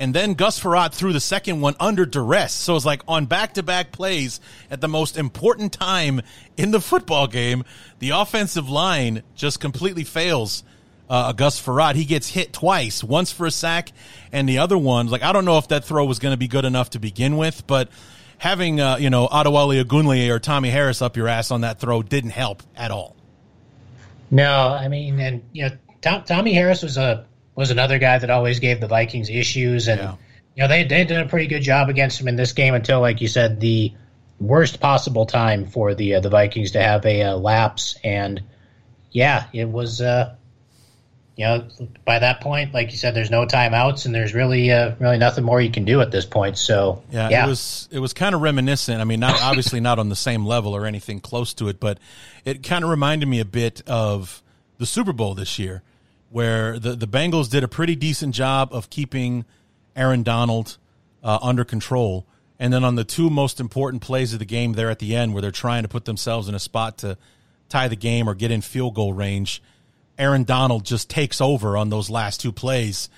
And then Gus Frerotte threw the second one under duress. So it's like on back to back plays at the most important time in the football game, the offensive line just completely fails uh, Gus Frerotte. He gets hit twice, once for a sack, and the other one, like, I don't know if that throw was going to be good enough to begin with, but having, uh, you know, Adewale Ogunleye or Tommie Harris up your ass on that throw didn't help at all. No, I mean, and you know, Tom, Tommie Harris was a was another guy that always gave the Vikings issues, and Yeah. you know they they did a pretty good job against him in this game until, like you said, the worst possible time for the uh, the Vikings to have a uh, lapse, and yeah, it was. Uh, you know, by that point, like you said, there's no timeouts, and there's really, uh, really nothing more you can do at this point. So, Yeah, it was it was kind of reminiscent. I mean, not obviously not on the same level or anything close to it, but it kind of reminded me a bit of the Super Bowl this year, where the the Bengals did a pretty decent job of keeping Aaron Donald uh, under control, and then on the two most important plays of the game there at the end, where they're trying to put themselves in a spot to tie the game or get in field goal range, Aaron Donald just takes over on those last two plays.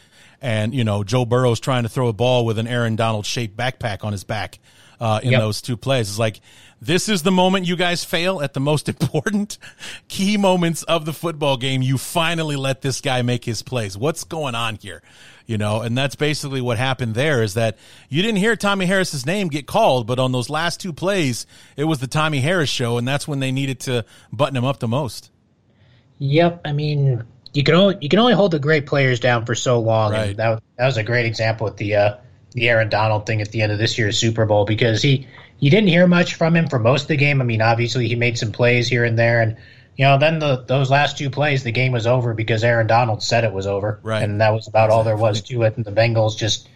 And, you know, Joe Burrow's trying to throw a ball with an Aaron Donald shaped backpack on his back uh, in Yep. those two plays. It's like, this is the moment you guys fail at the most important key moments of the football game. You finally let this guy make his plays. What's going on here? You know, and that's basically what happened there is that you didn't hear Tommie Harris's name get called, but on those last two plays, it was the Tommie Harris show, and that's when they needed to button him up the most. Yep, I mean you can only you can only hold the great players down for so long. Right. And that that was a great example with the uh, the Aaron Donald thing at the end of this year's Super Bowl because he you didn't hear much from him for most of the game. I mean, obviously he made some plays here and there, and you know then the those last two plays the game was over because Aaron Donald said it was over, Right. and that was about all there was to it. And the Bengals just.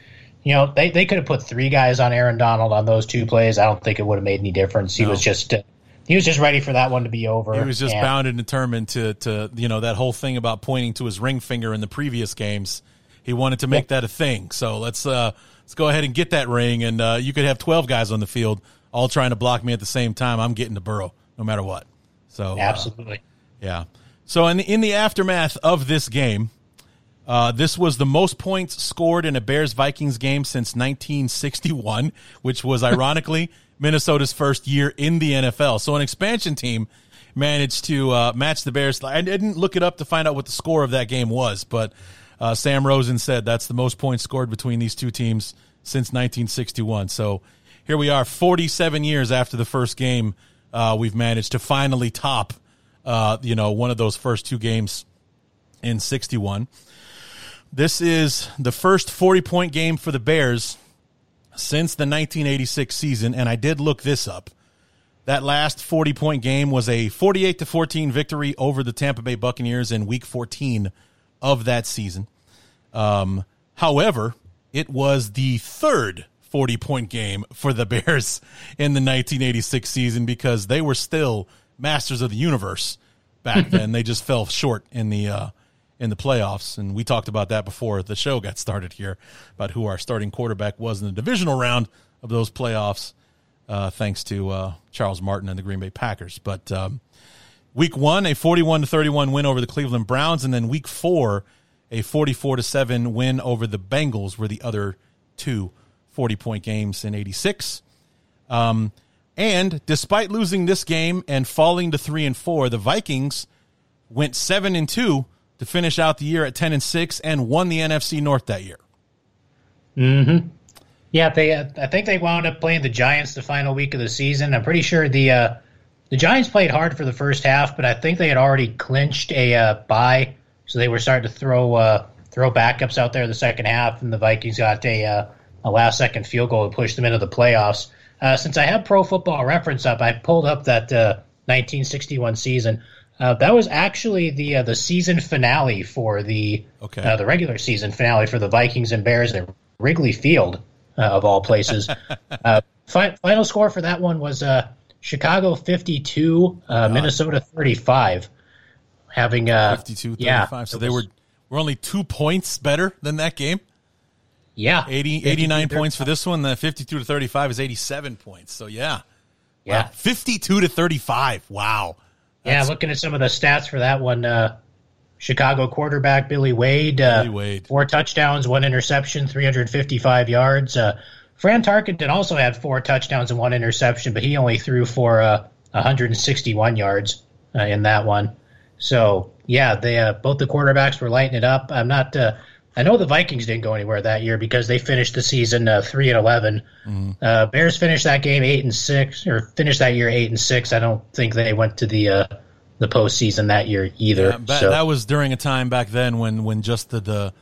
You know, they, they could have put three guys on Aaron Donald on those two plays. I don't think it would have made any difference. He No. was just uh, he was just ready for that one to be over. He was just and- bound and determined to to you know that whole thing about pointing to his ring finger in the previous games. He wanted to make that a thing. So let's uh let's go ahead and get that ring, and uh, you could have twelve guys on the field all trying to block me at the same time. I'm getting to Burrow no matter what. So uh, Absolutely. yeah. So in the, in the aftermath of this game, uh, this was the most points scored in a Bears Vikings game since 1961, which was ironically Minnesota's first year in the NFL. So an expansion team managed to uh, match the Bears. I didn't look it up to find out what the score of that game was, but uh, Sam Rosen said that's the most points scored between these two teams since 1961. So here we are, 47 years after the first game. Uh, we've managed to finally top, uh, you know, one of those first two games in 61. This is the first 40 point game for the Bears since the 1986 season, and I did look this up. That last 40 point game was a 48 to 14 victory over the Tampa Bay Buccaneers in week 14 of that season. Um, however, it was the third 40 point game for the Bears in the 1986 season because they were still masters of the universe back then. they just fell short in the uh, in the playoffs, and we talked about that before the show got started here about who our starting quarterback was in the divisional round of those playoffs, uh, thanks to uh, Charles Martin and the Green Bay Packers. But um, week one, a forty-one to thirty-one win over the Cleveland Browns, and then week four, a forty-four to seven win over the Bengals were the other two 40 point games in 86. Um, and despite losing this game and falling to 3 and 4, the Vikings went 7 and 2 to finish out the year at 10 and 6 and won the NFC North that year. Mm-hmm. Yeah, they. Uh, I think they wound up playing the Giants the final week of the season. I'm pretty sure the uh, the Giants played hard for the first half, but I think they had already clinched a uh, bye, so they were starting to throw uh, throw backups out there in the second half, and the Vikings got a uh, a last second field goal to push them into the playoffs. Uh, since I have Pro Football Reference up, I pulled up that uh, 1961 season. Uh, that was actually the uh, the season finale for the Okay. uh, the regular season finale for the Vikings and Bears at Wrigley Field uh, of all places. uh, fi- final score for that one was uh, Chicago 52, uh, Minnesota 35. Having uh, 52 yeah, 35. so it they were, were only two points better than that game. yeah 80, 89 points for this one. The 52 to 35 is 87 points. So yeah. yeah. Wow. 52 to 35. Wow. Yeah, looking at some of the stats for that one, uh, Chicago quarterback Billy Wade, uh, Billy Wade. four touchdowns, one interception, 355 yards. Uh, Fran Tarkenton also had four touchdowns and one interception, but he only threw for uh, 161 yards uh, in that one. So yeah, they uh, both the quarterbacks were lighting it up. I'm not. Uh, I know the Vikings didn't go anywhere that year because they finished the season uh, three and 11. Uh, Bears finished that game eight and six, or finished that year eight and six. I don't think they went to the uh, the postseason that year either. Yeah, ba- so that was during a time back then when when just the the,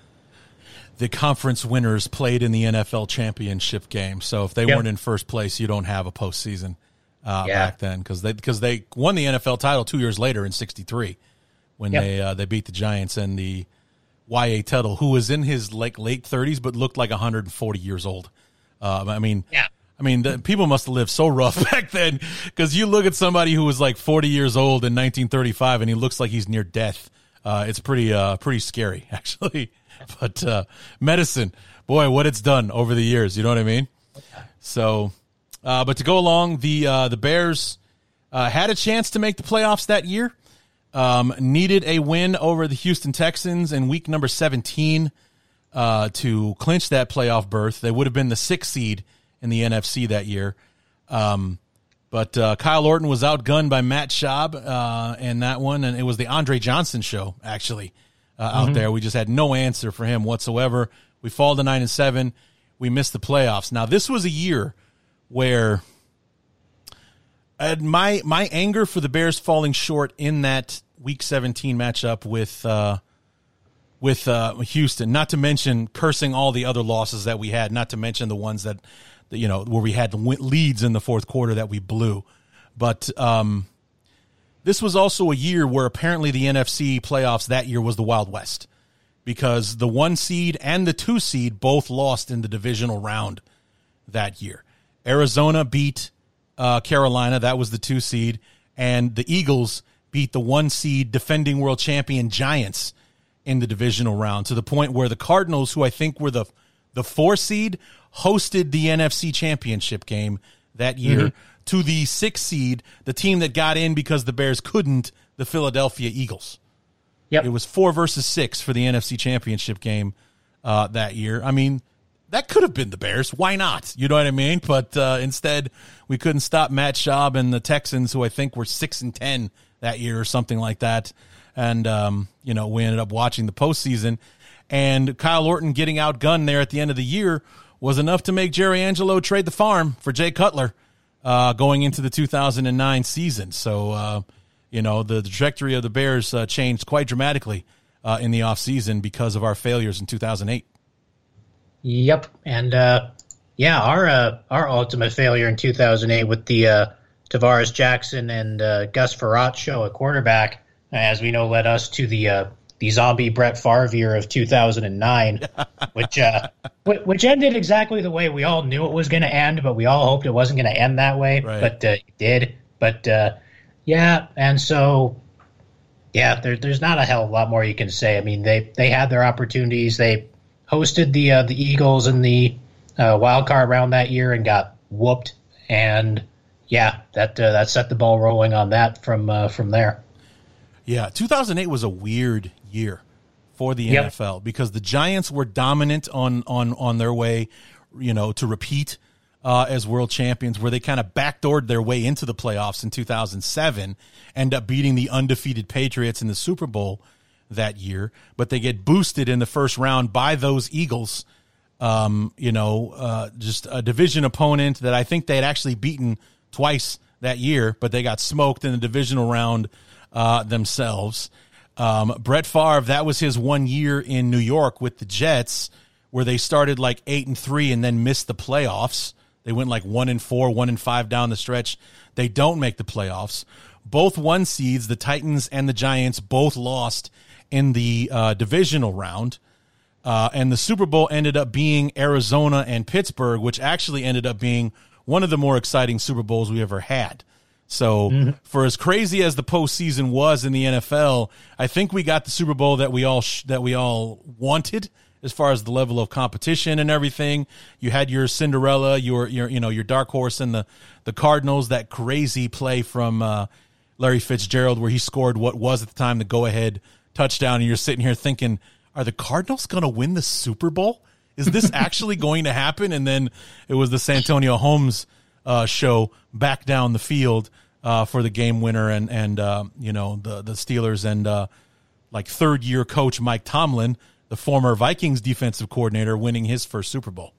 the conference winners played in the NFL championship game. So if they Yep. weren't in first place, you don't have a postseason uh, Yeah. back then because they because they won the NFL title two years later in '63 when Yep. they uh, they beat the Giants and the Y.A. Tittle, who was in his like late 30s but looked like 140 years old. Uh, I mean, Yeah. I mean, the, people must have lived so rough back then because you look at somebody who was like 40 years old in 1935 and he looks like he's near death. Uh, it's pretty, uh, pretty scary actually. But uh, medicine, boy, what it's done over the years. You know what I mean? So, uh, but to go along, the uh, the Bears uh, had a chance to make the playoffs that year. Um, needed a win over the Houston Texans in week number 17 uh, to clinch that playoff berth. They would have been the sixth seed in the NFC that year. Um, but uh, Kyle Orton was outgunned by Matt Schaub uh, in that one, and it was the Andre Johnson show actually uh, out there. We just had no answer for him whatsoever. We fall to nine and seven. We missed the playoffs. Now this was a year where my my anger for the Bears falling short in that Week 17 matchup with uh, with uh, Houston, not to mention cursing all the other losses that we had, not to mention the ones that, that you know where we had leads in the fourth quarter that we blew, but um, this was also a year where apparently the NFC playoffs that year was the Wild West because the one seed and the two seed both lost in the divisional round that year. Arizona beat uh, Carolina, that was the two seed, and the Eagles beat the one seed defending world champion Giants in the divisional round to the point where the Cardinals, who I think were the The four seed hosted the NFC championship game that year mm-hmm. To the six seed, the team that got in because the Bears couldn't, the Philadelphia Eagles. Yep. It was four versus six for the NFC championship game uh, that year. I mean, that could have been the Bears. Why not? You know what I mean? But uh, instead, we couldn't stop Matt Schaub and the Texans, who I think were six and ten that year or something like that. And um, you know, we ended up watching the postseason, and Kyle Orton getting outgunned there at the end of the year was enough to make Jerry Angelo trade the farm for Jay Cutler uh, going into the 2009 season. So, uh, you know, the, trajectory of the Bears uh, changed quite dramatically uh, in the offseason because of our failures in 2008. Yep. And, uh, yeah, our uh, our ultimate failure in 2008 with the Tarvaris Jackson and Gus Frerotte show at quarterback, as we know, led us to the the zombie Brett Favre year of 2009, which uh, which ended exactly the way we all knew it was going to end, but we all hoped it wasn't going to end that way. Right. But uh, it did. But uh, yeah, and so yeah, there, there's not a hell of a lot more you can say. I mean, they they had their opportunities. They hosted the uh, the Eagles in the uh, wild card round that year and got whooped. And yeah, that uh, that set the ball rolling on that from from there. Yeah, 2008 was a weird year for the yep. NFL because the Giants were dominant on on on their way, you know, to repeat uh, as world champions, where they kind of backdoored their way into the playoffs in 2007, end up beating the undefeated Patriots in the Super Bowl that year, but they get boosted in the first round by those Eagles. Um, you know, uh, just a division opponent that I think they had actually beaten twice that year, but they got smoked in the divisional round uh, themselves. Um, Brett Favre, that was his one year in New York with the Jets, where they started like eight and three and then missed the playoffs. They went like one and four, one and five down the stretch. They don't make the playoffs. Both one seeds, the Titans and the Giants, both lost in the uh, divisional round. Uh, and the Super Bowl ended up being Arizona and Pittsburgh, which actually ended up being one of the more exciting Super Bowls we ever had. So mm-hmm. for as crazy as the postseason was in the NFL, I think we got the Super Bowl that we all sh- that we all wanted as far as the level of competition and everything. You had your Cinderella, your your you know your dark horse and the the Cardinals. That crazy play from uh, Larry Fitzgerald where he scored what was at the time the go ahead touchdown, and you're sitting here thinking, are the Cardinals going to win the Super Bowl? Is this actually going to happen? And then it was the Santonio Holmes uh, show back down the field uh, for the game winner, and and uh, you know the the Steelers and uh, like third year coach Mike Tomlin, the former Vikings defensive coordinator, winning his first Super Bowl.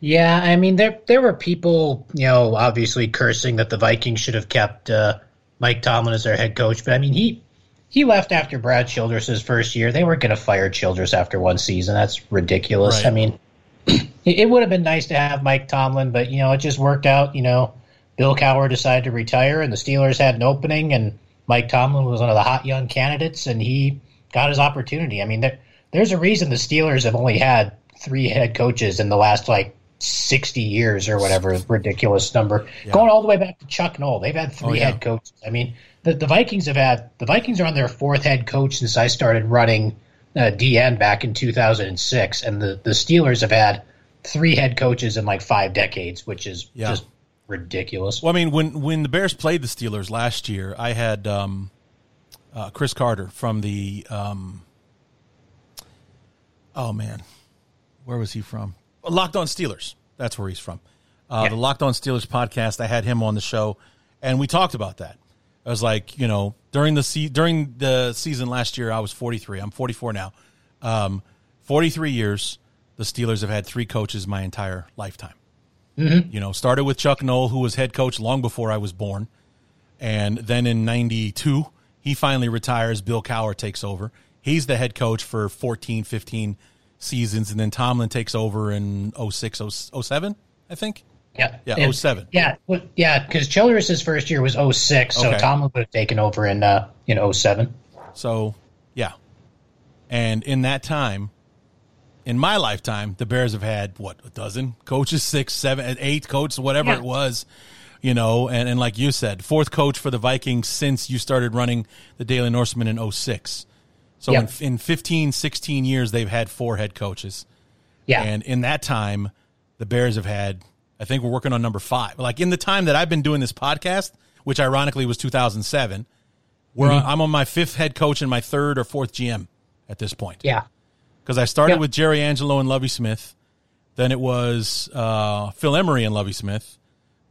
Yeah, I mean there there were people you know obviously cursing that the Vikings should have kept uh, Mike Tomlin as their head coach, but I mean he he left after Brad Childress' first year. They weren't going to fire Childress after one season. That's ridiculous. Right. I mean, it would have been nice to have Mike Tomlin, but you know, it just worked out. You know, Bill Cowher decided to retire, and the Steelers had an opening, and Mike Tomlin was one of the hot young candidates, and he got his opportunity. I mean, there, there's a reason the Steelers have only had three head coaches in the last like 60 years or whatever ridiculous number, yeah. going all the way back to Chuck Noll. They've had three oh, yeah. head coaches. I mean, the, the Vikings have had the Vikings are on their fourth head coach since I started running uh, DN back in 2006, and the the Steelers have had three head coaches in like five decades, which is yeah. just ridiculous. Well, I mean, when when the Bears played the Steelers last year, I had um, uh, Cris Carter from the um, oh man, where was he from? Locked On Steelers. That's where he's from. Uh, yeah. The Locked On Steelers podcast. I had him on the show, and we talked about that. I was like, you know, during the se- during the season last year, I was 43. I'm 44 now. Um, 43 years. The Steelers have had three coaches my entire lifetime. Mm-hmm. You know, started with Chuck Noll, who was head coach long before I was born, and then in '92 he finally retires. Bill Cowher takes over. He's the head coach for 14, 15 seasons, and then Tomlin takes over in 06, 07, I think. Yeah. Yeah, and, 07. Yeah, well, yeah, because Childress' first year was 06, so okay. Tomlin would have taken over in uh, in 07. So, yeah. And in that time, in my lifetime, the Bears have had, what, a dozen coaches, six, seven, eight coaches, whatever yeah. it was, you know, and, and like you said, fourth coach for the Vikings since you started running the Daily Norseman in 06. So yep. in, in 15, 16 years, they've had four head coaches. Yeah. And in that time, the Bears have had, I think we're working on number five. Like in the time that I've been doing this podcast, which ironically was 2007, where Mm-hmm. I'm on my fifth head coach and my third or fourth GM at this point. Yeah. Because I started Yeah. with Jerry Angelo and Lovie Smith. Then it was uh, Phil Emery and Lovie Smith.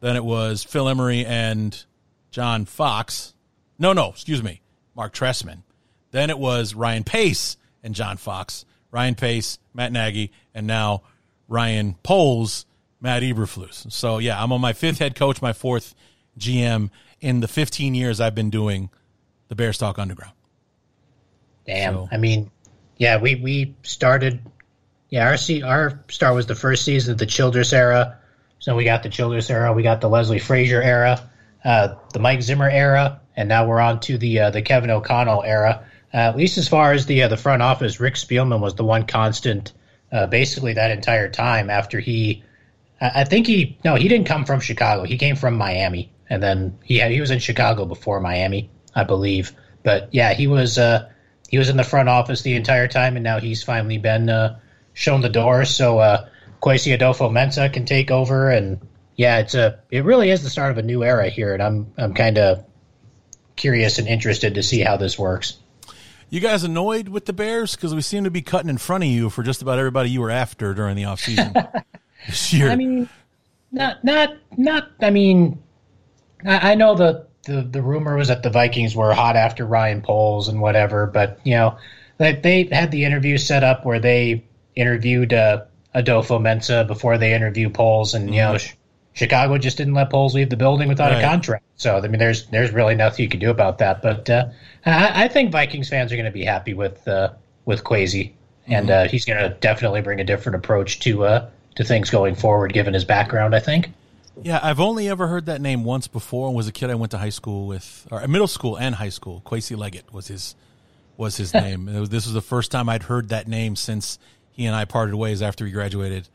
Then it was Phil Emery and John Fox. No, no, excuse me, Marc Trestman. Then it was Ryan Pace and John Fox. Ryan Pace, Matt Nagy, and now Ryan Poles, Matt Eberflus. So yeah, I'm on my fifth head coach, my fourth GM in the 15 years I've been doing the Bears Talk Underground. Damn. So- I mean, yeah, we we started. Yeah, our our start was the first season of the Childress era. So we got the Childress era, we got the Leslie Frazier era, uh, the Mike Zimmer era, and now we're on to the uh, the Kevin O'Connell era. Uh, at least as far as the uh, the front office, Rick Spielman was the one constant, uh, basically that entire time. After he, I think he no, he didn't come from Chicago. He came from Miami, and then he had, he was in Chicago before Miami, I believe. But yeah, he was uh, he was in the front office the entire time, and now he's finally been uh, shown the door. So uh, Kwesi Adofo-Mensah can take over, and yeah, it's a it really is the start of a new era here, and I'm I'm kind of curious and interested to see how this works. You guys annoyed with the Bears because we seem to be cutting in front of you for just about everybody you were after during the offseason this year. I mean, not not not. I mean, I, I know the, the the rumor was that the Vikings were hot after Ryan Poles and whatever, but you know, they they had the interview set up where they interviewed uh, Adofo-Mensah before they interviewed Poles, and you know, Chicago just didn't let Poles leave the building without Right. a contract. So I mean, there's there's really nothing you can do about that. But uh, I, I think Vikings fans are going to be happy with uh, with Kwesi, and uh, he's going to definitely bring a different approach to uh, to things going forward, given his background. I think. yeah, I've only ever heard that name once before and was a kid I went to high school with, or middle school and high school. Quasi Leggett was his was his name. It was, this was the first time I'd heard that name since he and I parted ways after he graduated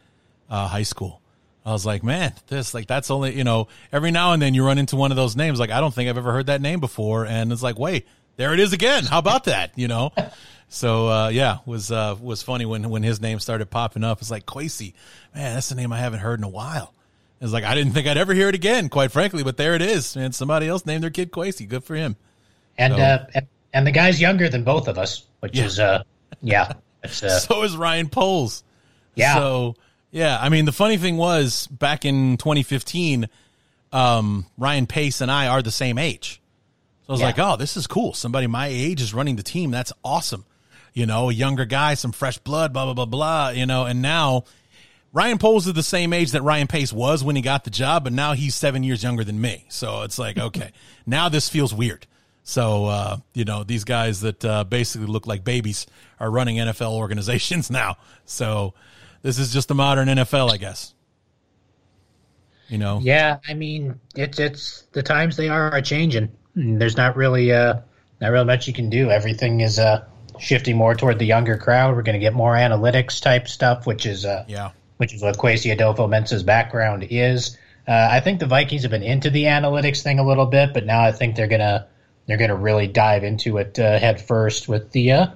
uh, high school. I was like, man, this like that's only you know every now and then you run into one of those names like I don't think I've ever heard that name before, and it's like, wait, there it is again. How about that? You know. So uh, yeah, was uh, was funny when when his name started popping up. It's like Quasi, man, that's the name I haven't heard in a while. It's like I didn't think I'd ever hear it again, quite frankly, but there it is. And somebody else named their kid Quasi. Good for him. And So- uh, and, the guy's younger than both of us, which Yeah. is uh, yeah, it's uh, so is Ryan Poles. Yeah. So yeah, I mean the funny thing was back in 2015, um, Ryan Pace and I are the same age. So I was Yeah. like, oh, this is cool. Somebody my age is running the team. That's awesome. You know, a younger guy, some fresh blood, blah blah blah blah. You know, and now Ryan Poles is the same age that Ryan Pace was when he got the job, but now he's seven years younger than me. So it's like, okay, now this feels weird. So, uh, you know, these guys that uh, basically look like babies are running NFL organizations now. So this is just the modern NFL, I guess. You know? yeah. I mean, it's it's the times they are are changing. There's not really uh, not really much you can do. Everything is uh, shifting more toward the younger crowd. We're going to get more analytics type stuff, which is uh, Yeah. which is what Kwesi Adofo-Mensah's background is. Uh, I think the Vikings have been into the analytics thing a little bit, but now I think they're gonna they're gonna really dive into it uh, head first with the uh,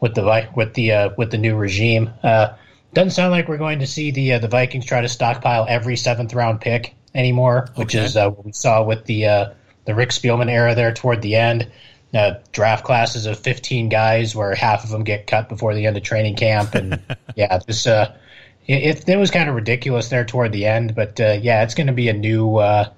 with the with the uh, with the new regime. Uh, doesn't sound like we're going to see the uh, the Vikings try to stockpile every seventh round pick anymore, which Okay. is uh, what we saw with the uh, the Rick Spielman era there toward the end. Uh, draft classes of 15 guys where half of them get cut before the end of training camp and yeah this uh it, it, it was kind of ridiculous there toward the end, but uh, yeah, it's going to be a new, uh,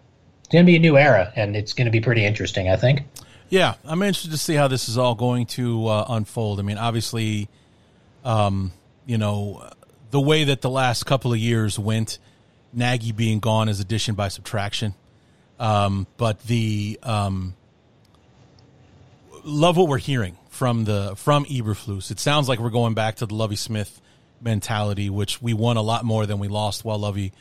it's going to be a new era, and it's going to be pretty interesting, I think. Yeah, I'm interested to see how this is all going to uh, unfold. I mean, obviously, um, you know, the way that the last couple of years went, Nagy being gone is addition by subtraction. Um, but the um, love what we're hearing from the from Eberflus. It sounds like we're going back to the Lovie Smith mentality, which we won a lot more than we lost while Lovie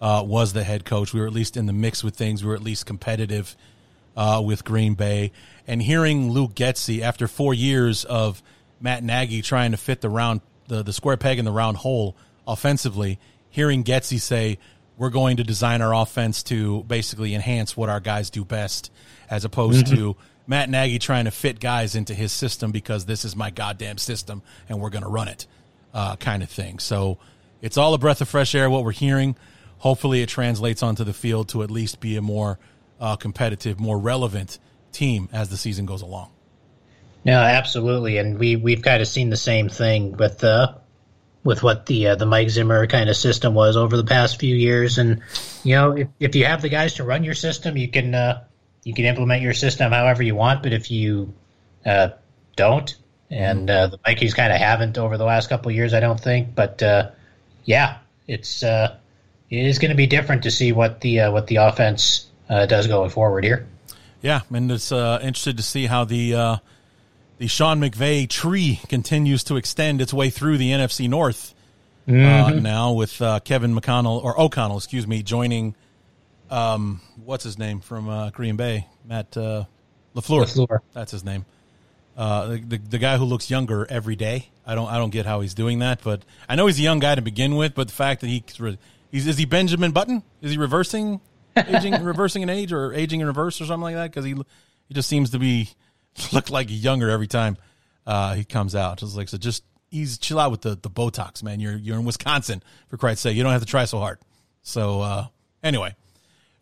uh, was the head coach. We were at least in the mix with things. We were at least competitive uh, with Green Bay. And hearing Luke Getsy after four years of Matt Nagy trying to fit the round the, the square peg in the round hole offensively, hearing Getzey say, we're going to design our offense to basically enhance what our guys do best, as opposed to Matt Nagy trying to fit guys into his system because this is my goddamn system and we're going to run it, uh, kind of thing. So it's all a breath of fresh air. What we're hearing, hopefully, it translates onto the field to at least be a more uh, competitive, more relevant team as the season goes along. No, absolutely, and we we've kind of seen the same thing with uh, with what the uh, the Mike Zimmer kind of system was over the past few years. And you know, if, if you have the guys to run your system, you can uh, you can implement your system however you want. But if you uh, don't, and uh, the Vikings kind of haven't over the last couple of years, I don't think. But uh, yeah, it's uh, it is going to be different to see what the what the offense does going forward here. Yeah, and it's interested to see how the the Sean McVay tree continues to extend its way through the NFC North uh, mm-hmm. uh, now with uh, Kevin McConnell or O'Connell, excuse me, joining. Um, what's his name from uh, Green Bay? Matt uh, LaFleur. LaFleur. That's his name. Uh, the, the, the guy who looks younger every day. I don't I don't get how he's doing that, but I know he's a young guy to begin with. But the fact that he he's is he Benjamin Button? Is he reversing aging reversing an age or aging in reverse or something like that? Because he he just seems to be look like younger every time uh, he comes out. It's like so, just ease, chill out with the the Botox, man. You're you're in Wisconsin for Christ's sake. You don't have to try so hard. So uh, anyway,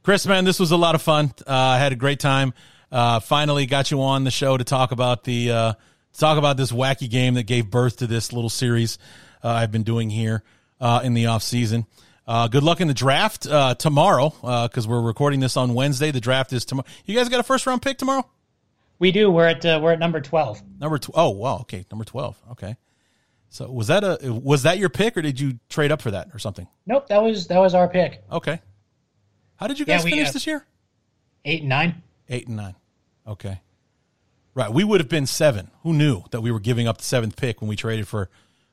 Chris, man, this was a lot of fun. Uh, I had a great time. Uh, finally, got you on the show to talk about the uh, talk about this wacky game that gave birth to this little series uh, I've been doing here in the off season. good luck in the draft tomorrow because we're recording this on Wednesday. The draft is tomorrow. You guys got a first round pick tomorrow? We do. We're at uh, we're at number twelve. Number tw- oh wow okay number twelve okay. So was that a was that your pick or did you trade up for that or something? Nope that was that was our pick. Okay. How did you guys yeah, we, finish uh, this year? Eight and nine. Eight and nine. Okay. Right. We would have been seven. Who knew that we were giving up the seventh pick when we traded for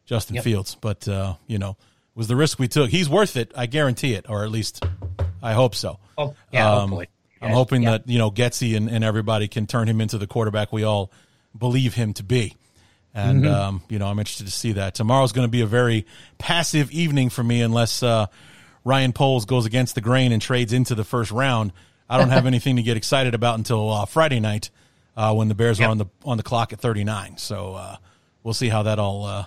Justin yep. Fields? But uh, you know, it was the risk we took. He's worth it. I guarantee it, or at least I hope so. Oh, yeah, um, hopefully. I'm hoping yeah. that you know Getsy and, and everybody can turn him into the quarterback we all believe him to be. And mm-hmm. um, you know, I'm interested to see that. Tomorrow's going to be a very passive evening for me, unless uh, Ryan Poles goes against the grain and trades into the first round. I don't have anything to get excited about until uh, Friday night uh, when the Bears yep. are on the on the clock at 39. So uh, we'll see how that all uh,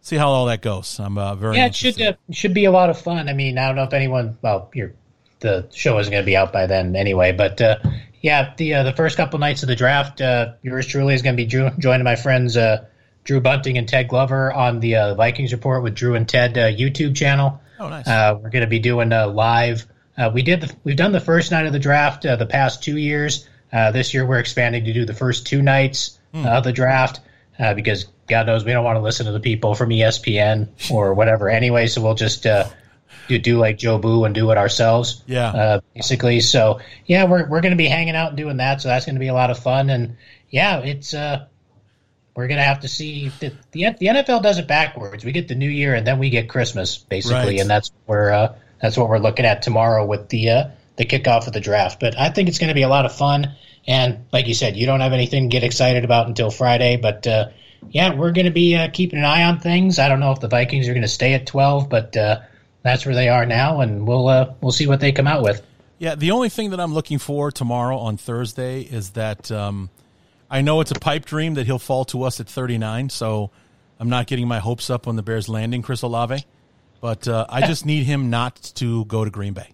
see how all that goes. I'm uh, very yeah. It should should be a lot of fun. I mean, I don't know if anyone. Well, you're the show isn't going to be out by then anyway. But uh, yeah, the uh, the first couple nights of the draft, uh, yours truly is going to be Drew, joining my friends uh, Drew Bunting and Ted Glover on the uh, Vikings Report with Drew and Ted uh, YouTube channel. Oh, nice. Uh, we're going to be doing a live. Uh, we did the, we've done the first night of the draft the past two years. this year we're expanding to do the first two nights mm. of the draft because God knows we don't want to listen to the people from ESPN or whatever anyway. So we'll just do, do like Jobu and do it ourselves. Yeah. Uh, basically. So yeah, we're we're going to be hanging out and doing that. So that's going to be a lot of fun. And yeah, it's uh, we're going to have to see the, the the NFL does it backwards. We get the New Year and then we get Christmas basically, right. and that's where uh, that's what we're looking at tomorrow with the uh, the kickoff of the draft. But I think it's going to be a lot of fun. And like you said, you don't have anything to get excited about until Friday, but. Uh, yeah, we're going to be uh, keeping an eye on things. I don't know if the Vikings are going to stay at 12, but uh, that's where they are now, and we'll uh, we'll see what they come out with. Yeah, the only thing that I'm looking for tomorrow on Thursday is that um, I know it's a pipe dream that he'll fall to us at 39, so I'm not getting my hopes up on the Bears landing Chris Olave, but uh, I just need him not to go to Green Bay.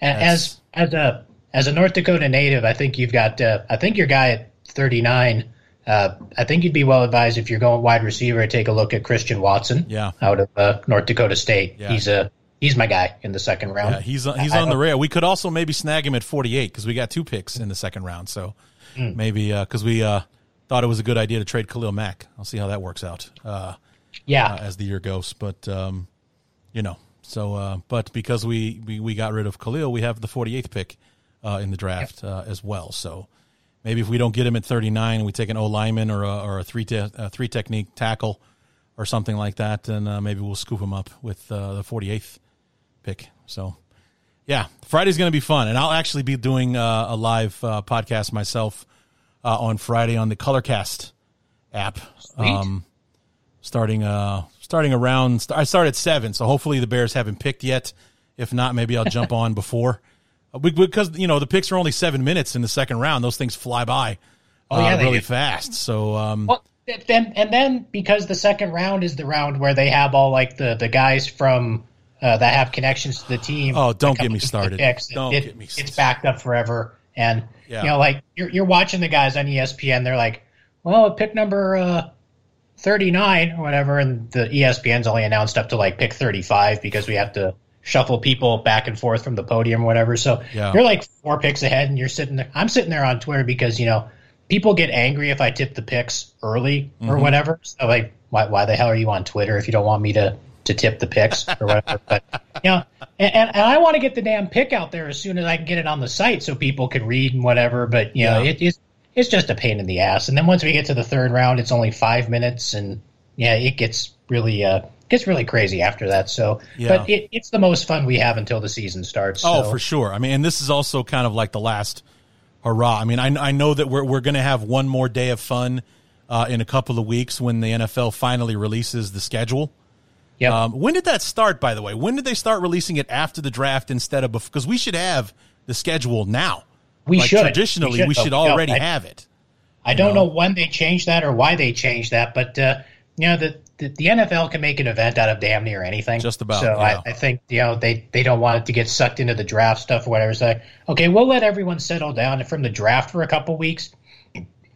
That's... As as a as a North Dakota native, I think you've got uh, I think your guy at 39 uh, I think you'd be well advised if you're going wide receiver to take a look at Christian Watson. Yeah. out of uh, North Dakota State. Yeah. He's a he's my guy in the second round. Yeah, he's he's on the rail. We could also maybe snag him at 48 because we got two picks in the second round. So mm. maybe because uh, we uh, thought it was a good idea to trade Khalil Mack. I'll see how that works out. Uh, yeah, as the year goes, but um, you know, so but because we, we we got rid of Khalil, we have the 48th pick in the draft yep. as well. So maybe if we don't get him at 39, we take an O lineman or a, or a three te- a three technique tackle or something like that, and uh, maybe we'll scoop him up with uh, the 48th pick. So, yeah, Friday's going to be fun, and I'll actually be doing uh, a live uh, podcast myself uh, on Friday on the Colorcast app. Um, starting uh starting around, I start at seven, so hopefully the Bears haven't picked yet. If not, maybe I'll jump on before because you know the picks are only seven minutes in the second round. Those things fly by. Oh yeah, uh, really fast. So um, well, then and then because the second round is the round where they have all like the the guys from uh, that have connections to the team. Oh, don't get me started. picks, Don't it, get me Started. It's backed up forever, and Yeah. you know, like you're you're watching the guys on ESPN. They're like, well, pick number uh, thirty nine or whatever, and the ESPN's only announced up to like pick thirty five because we have to shuffle people back and forth from the podium or whatever. So Yeah. you're like four picks ahead, and you're sitting there. I'm sitting there on Twitter because you know people get angry if I tip the picks early or Mm-hmm. whatever. So like, why why the hell are you on Twitter if you don't want me to to tip the picks or whatever? but you know, and, and, I want to get the damn pick out there as soon as I can get it on the site so people can read and whatever. But you know, Yeah. it, it's it's just a pain in the ass. And then once we get to the third round, it's only five minutes, and yeah, it gets really uh gets really crazy after that. So, Yeah. but it, it's the most fun we have until the season starts. Oh, so. for sure. I mean, and this is also kind of like the last hurrah. I mean, I, I know that we're we're going to have one more day of fun uh, in a couple of weeks when the NFL finally releases the schedule. Yep. Um, when did that start? By the way, when did they start releasing it after the draft instead of because we should have the schedule now. We like should. traditionally we We should, should, though. No, already I- have it. I don't know when they changed that or why they changed that, but uh, you know the, the the NFL can make an event out of damn near anything. Just about, So yeah. I, I think you know they they don't want it to get sucked into the draft stuff or whatever. It's like okay, we'll let everyone settle down from the draft for a couple weeks,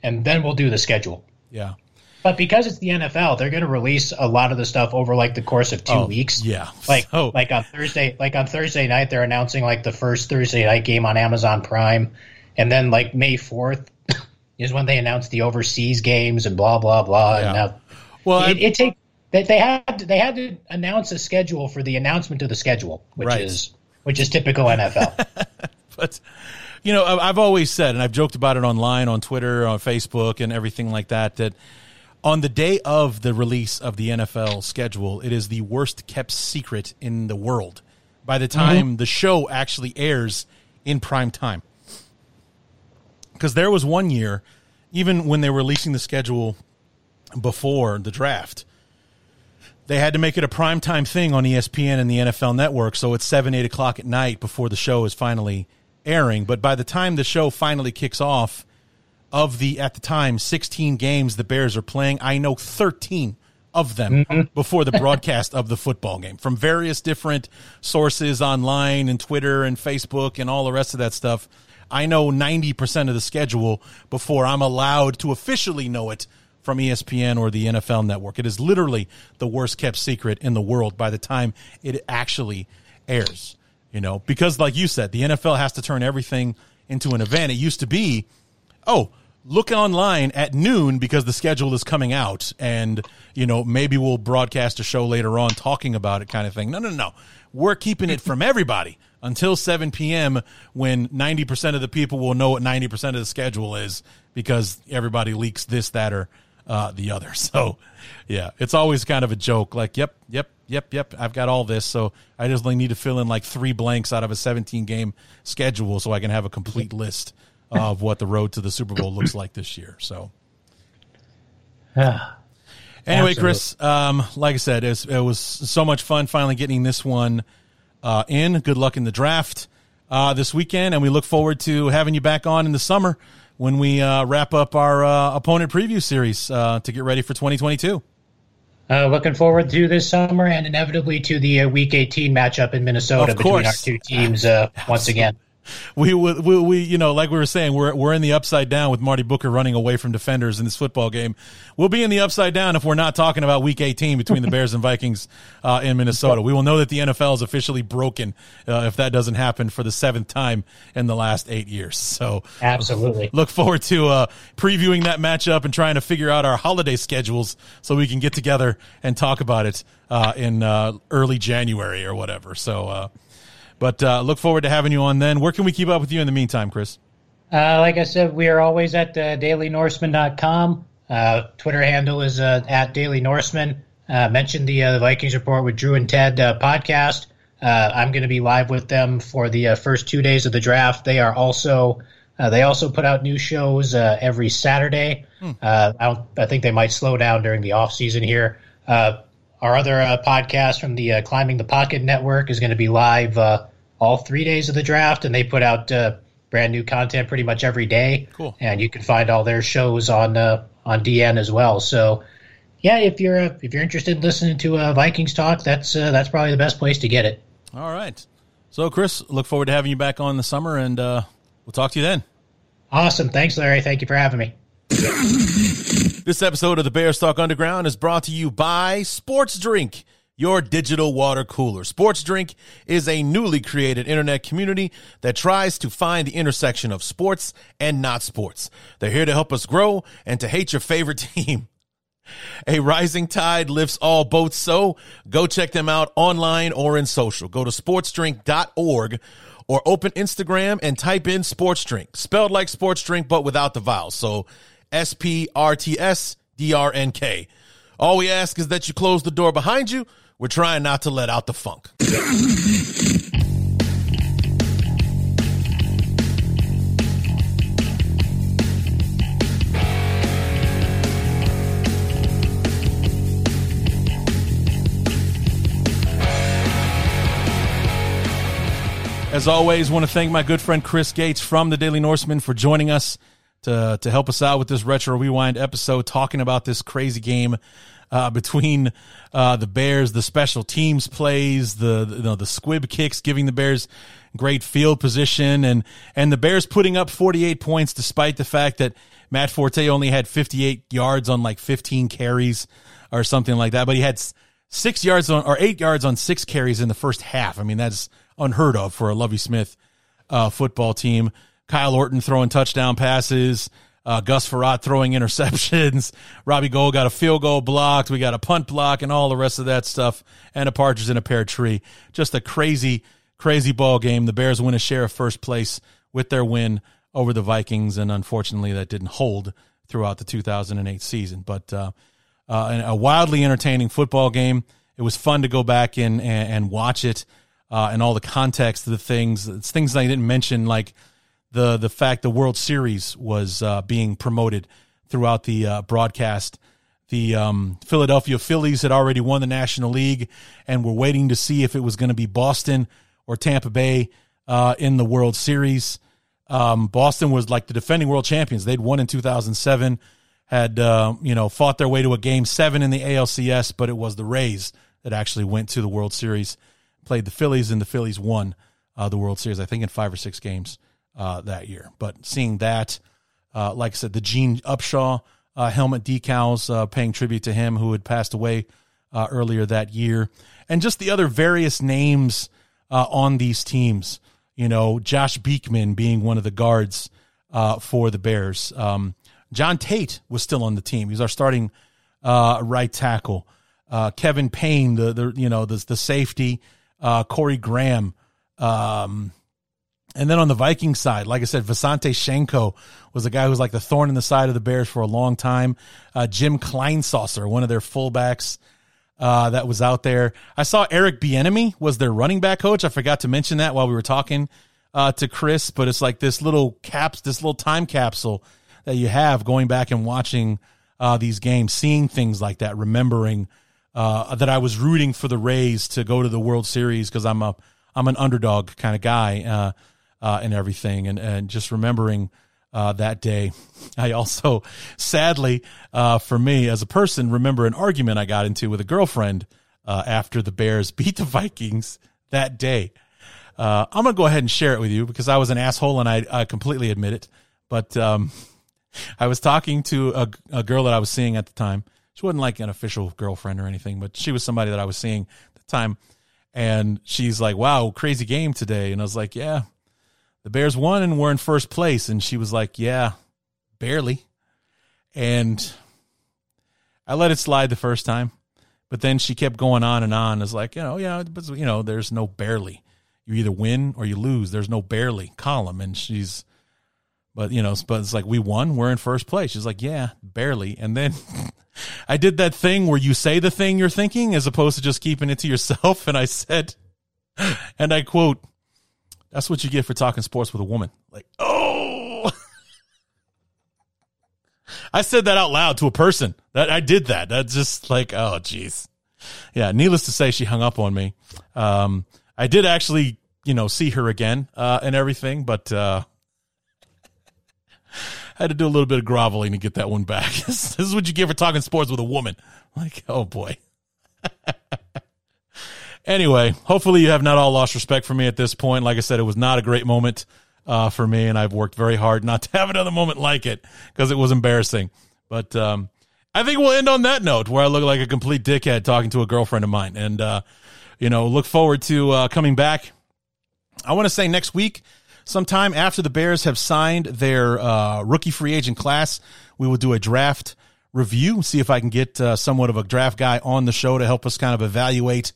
and then we'll do the schedule. Yeah. But because it's the NFL, they're going to release a lot of the stuff over like the course of two Oh, weeks. yeah. like So- like on Thursday, like on Thursday night, they're announcing like the first Thursday night game on Amazon Prime, and then like May fourth is when they announce the overseas games and blah blah blah. Yeah. And now Well, it, it take they, they had to, they had to announce a schedule for the announcement of the schedule, which Right. is which is typical NFL. but you know i've always said and i've joked about it online on twitter on facebook and everything like that that on the day of the release of the nfl schedule it is the worst kept secret in the world by the mm-hmm. time the show actually airs in prime time because there was one year even when they were releasing the schedule before the draft they had to make it a primetime thing on ESPN and the NFL network. So it's seven, eight o'clock at night before the show is finally airing. But by the time the show finally kicks off, of the, at the time, 16 games the Bears are playing, I know 13 of them mm-hmm. before the broadcast of the football game from various different sources online and Twitter and Facebook and all the rest of that stuff. I know 90% of the schedule before I'm allowed to officially know it from ESPN or the NFL network. It is literally the worst kept secret in the world by the time it actually airs. You know, because like you said, the NFL has to turn everything into an event. It used to be, oh, look online at noon because the schedule is coming out and, you know, maybe we'll broadcast a show later on talking about it kind of thing. No, no, no. We're keeping it from everybody until 7 p.m. when 90% of the people will know what 90% of the schedule is because everybody leaks this, that, or uh, the other. So, yeah, it's always kind of a joke. Like, yep, yep, yep, yep. I've got all this, so I just only need to fill in like three blanks out of a 17 game schedule so I can have a complete list of what the road to the Super Bowl looks like this year. So, yeah. anyway, Chris, um, like I said, it was, it was so much fun finally getting this one uh, in. Good luck in the draft uh, this weekend, and we look forward to having you back on in the summer when we uh, wrap up our uh, opponent preview series uh, to get ready for 2022. Uh, looking forward to this summer and inevitably to the uh, Week 18 matchup in Minnesota between our two teams uh, once again. we, we, we, we, you know, like we were saying, we're we're in the upside down with Marty Booker running away from defenders in this football game. We'll be in the upside down if we're not talking about Week 18 between the Bears and Vikings uh, in Minnesota. We will know that the NFL is officially broken uh, if that doesn't happen for the seventh time in the last eight years. So Absolutely. look forward to uh, previewing that matchup and trying to figure out our holiday schedules so we can get together and talk about it uh, in uh, early January or whatever. So, uh, but uh, look forward to having you on then. Where can we keep up with you in the meantime, Chris? Uh, like I said, we are always at uh, dailynorseman.com. Uh, Twitter handle is uh, at Daily Norseman. Uh, mentioned the, uh, the Vikings Report with Drew and Ted uh, podcast. Uh, I'm going to be live with them for the uh, first two days of the draft. They are also uh, they also put out new shows uh, every Saturday. Uh, I, I think they might slow down during the off season here. Uh, our other uh, podcast from the uh, Climbing the Pocket Network is going to be live uh, all three days of the draft, and they put out uh, brand new content pretty much every day. Cool. And you can find all their shows on uh, on DN as well. So, yeah, if you're uh, if you're interested in listening to uh, Vikings talk, that's uh, that's probably the best place to get it. All right. So, Chris, look forward to having you back on in the summer, and uh, we'll talk to you then. Awesome. Thanks, Larry. Thank you for having me. This episode of the Bears Talk Underground is brought to you by Sports Drink, your digital water cooler. Sports Drink is a newly created internet community that tries to find the intersection of sports and not sports. They're here to help us grow and to hate your favorite team. A rising tide lifts all boats, so go check them out online or in social. Go to sportsdrink.org or open Instagram and type in sports drink, spelled like sports drink, but without the vowels. So S P R T S D R N K. All we ask is that you close the door behind you. We're trying not to let out the funk. As always, want to thank my good friend Chris Gates from the Daily Norseman for joining us to to help us out with this retro rewind episode, talking about this crazy game uh, between uh, the Bears, the special teams plays, the, you know the squib kicks, giving the Bears great field position, and and the Bears putting up 48 points despite the fact that Matt Forte only had 58 yards on like 15 carries or something like that, but he had six yards on or eight yards on six carries in the first half. I mean that's unheard of for a Lovie Smith uh, football team. Kyle Orton throwing touchdown passes. Uh, Gus Frerotte throwing interceptions. Robbie Gould got a field goal blocked. We got a punt block and all the rest of that stuff. And a partridge in a pear tree. Just a crazy, crazy ball game. The Bears win a share of first place with their win over the Vikings. And unfortunately, that didn't hold throughout the 2008 season. But uh, uh, a wildly entertaining football game. It was fun to go back in and, and watch it uh, and all the context of the things. It's things I didn't mention, like the the fact the World Series was uh, being promoted throughout the uh, broadcast. The um, Philadelphia Phillies had already won the National League, and were waiting to see if it was going to be Boston or Tampa Bay uh, in the World Series. Um, Boston was like the defending world champions; they'd won in 2007, had uh, you know fought their way to a Game Seven in the ALCS, but it was the Rays that actually went to the World Series played the Phillies, and the Phillies won uh, the World Series, I think, in five or six games uh, that year. But seeing that, uh, like I said, the Gene Upshaw uh, helmet decals, uh, paying tribute to him who had passed away uh, earlier that year, and just the other various names on these teams. You know, Josh Beekman being one of the guards for the Bears. Um, John Tait was still on the team. He's our starting right tackle. Kevin Payne, the, the you know the the safety uh, Corey Graham. Um, and then on the Viking side, like I said, Visanthe Shiancoe was a guy who was like the thorn in the side of the Bears for a long time. Uh, Jim Kleinsasser, one of their fullbacks uh, that was out there. I saw Eric Bieniemy was their running back coach. I forgot to mention that while we were talking uh, to Chris, but it's like this little caps, this little time capsule that you have going back and watching uh, these games, seeing things like that, remembering – uh, that I was rooting for the Rays to go to the World Series because I'm a I'm an underdog kind of guy uh, uh, and everything, and and just remembering uh, that day. I also, sadly, uh, for me as a person, remember an argument I got into with a girlfriend uh, after the Bears beat the Vikings that day. I'm gonna go ahead and share it with you because I was an asshole and I, I completely admit it. But um, I was talking to a, a girl that I was seeing at the time she wasn't like an official girlfriend or anything, but she was somebody that I was seeing at the time. And she's like, wow, crazy game today. And I was like, yeah, the Bears won and we're in first place. And she was like, yeah, barely. And I let it slide the first time. But then she kept going on and on. It's like, you know, yeah, but you know, there's no barely. You either win or you lose. There's no barely column. And she's, but you know, but it's like we won. We're in first place. She's like, yeah, barely. And then I did that thing where you say the thing you're thinking as opposed to just keeping it to yourself. And I said, and I quote, that's what you get for talking sports with a woman. Like, oh, I said that out loud to a person that I did that. That's just like, oh, geez. Yeah. Needless to say, she hung up on me. Um, I did actually, you know, see her again, uh, and everything, but, uh, had to do a little bit of groveling to get that one back. this is what you get for talking sports with a woman. Like, oh boy. Anyway, hopefully you have not all lost respect for me at this point. Like I said, it was not a great moment uh, for me, and I've worked very hard not to have another moment like it because it was embarrassing. But um, I think we'll end on that note where I look like a complete dickhead talking to a girlfriend of mine. And, uh, you know, look forward to uh, coming back. I want to say next week, sometime after the Bears have signed their uh, rookie free agent class, we will do a draft review, see if I can get uh, somewhat of a draft guy on the show to help us kind of evaluate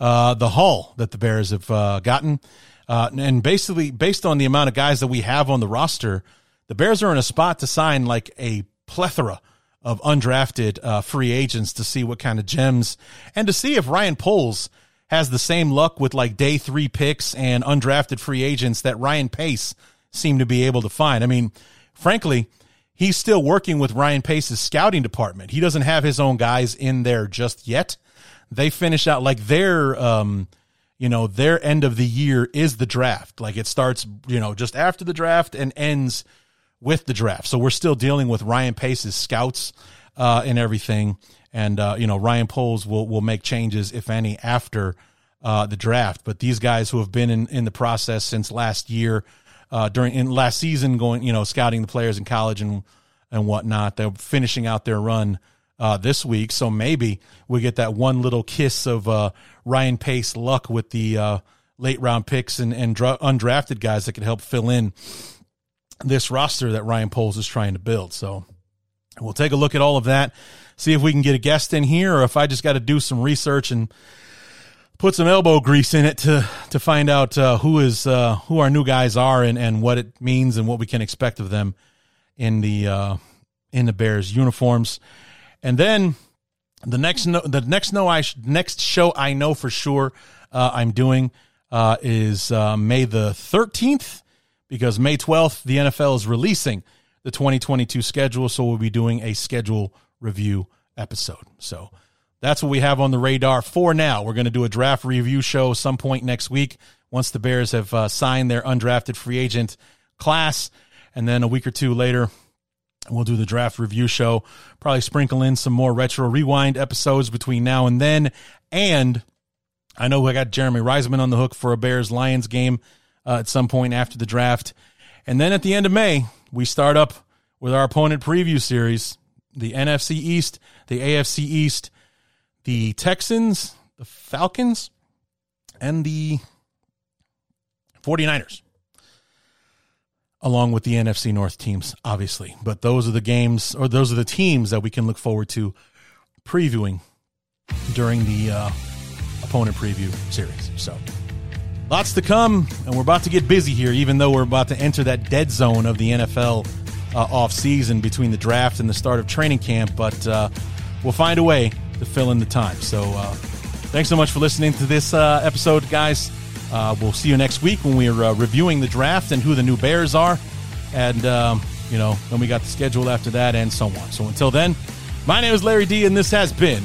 uh, the haul that the Bears have uh, gotten. Uh, and basically, based on the amount of guys that we have on the roster, the Bears are in a spot to sign like a plethora of undrafted uh, free agents to see what kind of gems and to see if Ryan Poles has the same luck with like day three picks and undrafted free agents that Ryan Pace seemed to be able to find. I mean, frankly, he's still working with Ryan Pace's scouting department. He doesn't have his own guys in there just yet. They finish out like their, um, you know, their end of the year is the draft. Like it starts, you know, just after the draft and ends with the draft. So we're still dealing with Ryan Pace's scouts uh, and everything. And, uh, you know, Ryan Poles will, will make changes, if any, after uh, the draft. But these guys who have been in, in the process since last year, uh, during in last season, going, you know, scouting the players in college and, and whatnot, they're finishing out their run uh, this week. So maybe we get that one little kiss of uh, Ryan Pace luck with the late round picks and, and dra- undrafted guys that can help fill in this roster that Ryan Poles is trying to build. So we'll take a look at all of that, see if we can get a guest in here, or if I just got to do some research and put some elbow grease in it to to find out uh, who is uh, who our new guys are and, and what it means and what we can expect of them in the uh, in the Bears uniforms. And then the next no, the next no I next show I know for sure uh, I'm doing uh, is uh, May the 13th because May 12th, the NFL is releasing the 2022 schedule. So we'll be doing a schedule review episode. So that's what we have on the radar for now. We're going to do a draft review show some point next week once the Bears have uh, signed their undrafted free agent class. And then a week or two later, we'll do the draft review show. Probably sprinkle in some more retro rewind episodes between now and then. And I know I got Jeremy Reisman on the hook for a Bears Lions game uh, at some point after the draft. And then at the end of May, we start up with our opponent preview series the NFC East, the AFC East, the Texans, the Falcons, and the 49ers. Along with the NFC North teams, obviously. But those are the games, or those are the teams that we can look forward to previewing during the uh, opponent preview series. So Lots to come, and we're about to get busy here, even though we're about to enter that dead zone of the NFL uh, off season between the draft and the start of training camp. But uh, we'll find a way to fill in the time. So uh, thanks so much for listening to this uh, episode, guys. Uh, we'll see you next week when we're uh, reviewing the draft and who the new Bears are. And, um, you know, then we got the schedule after that and so on. So until then, my name is Larry D, and this has been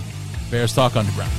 Bears Talk Underground.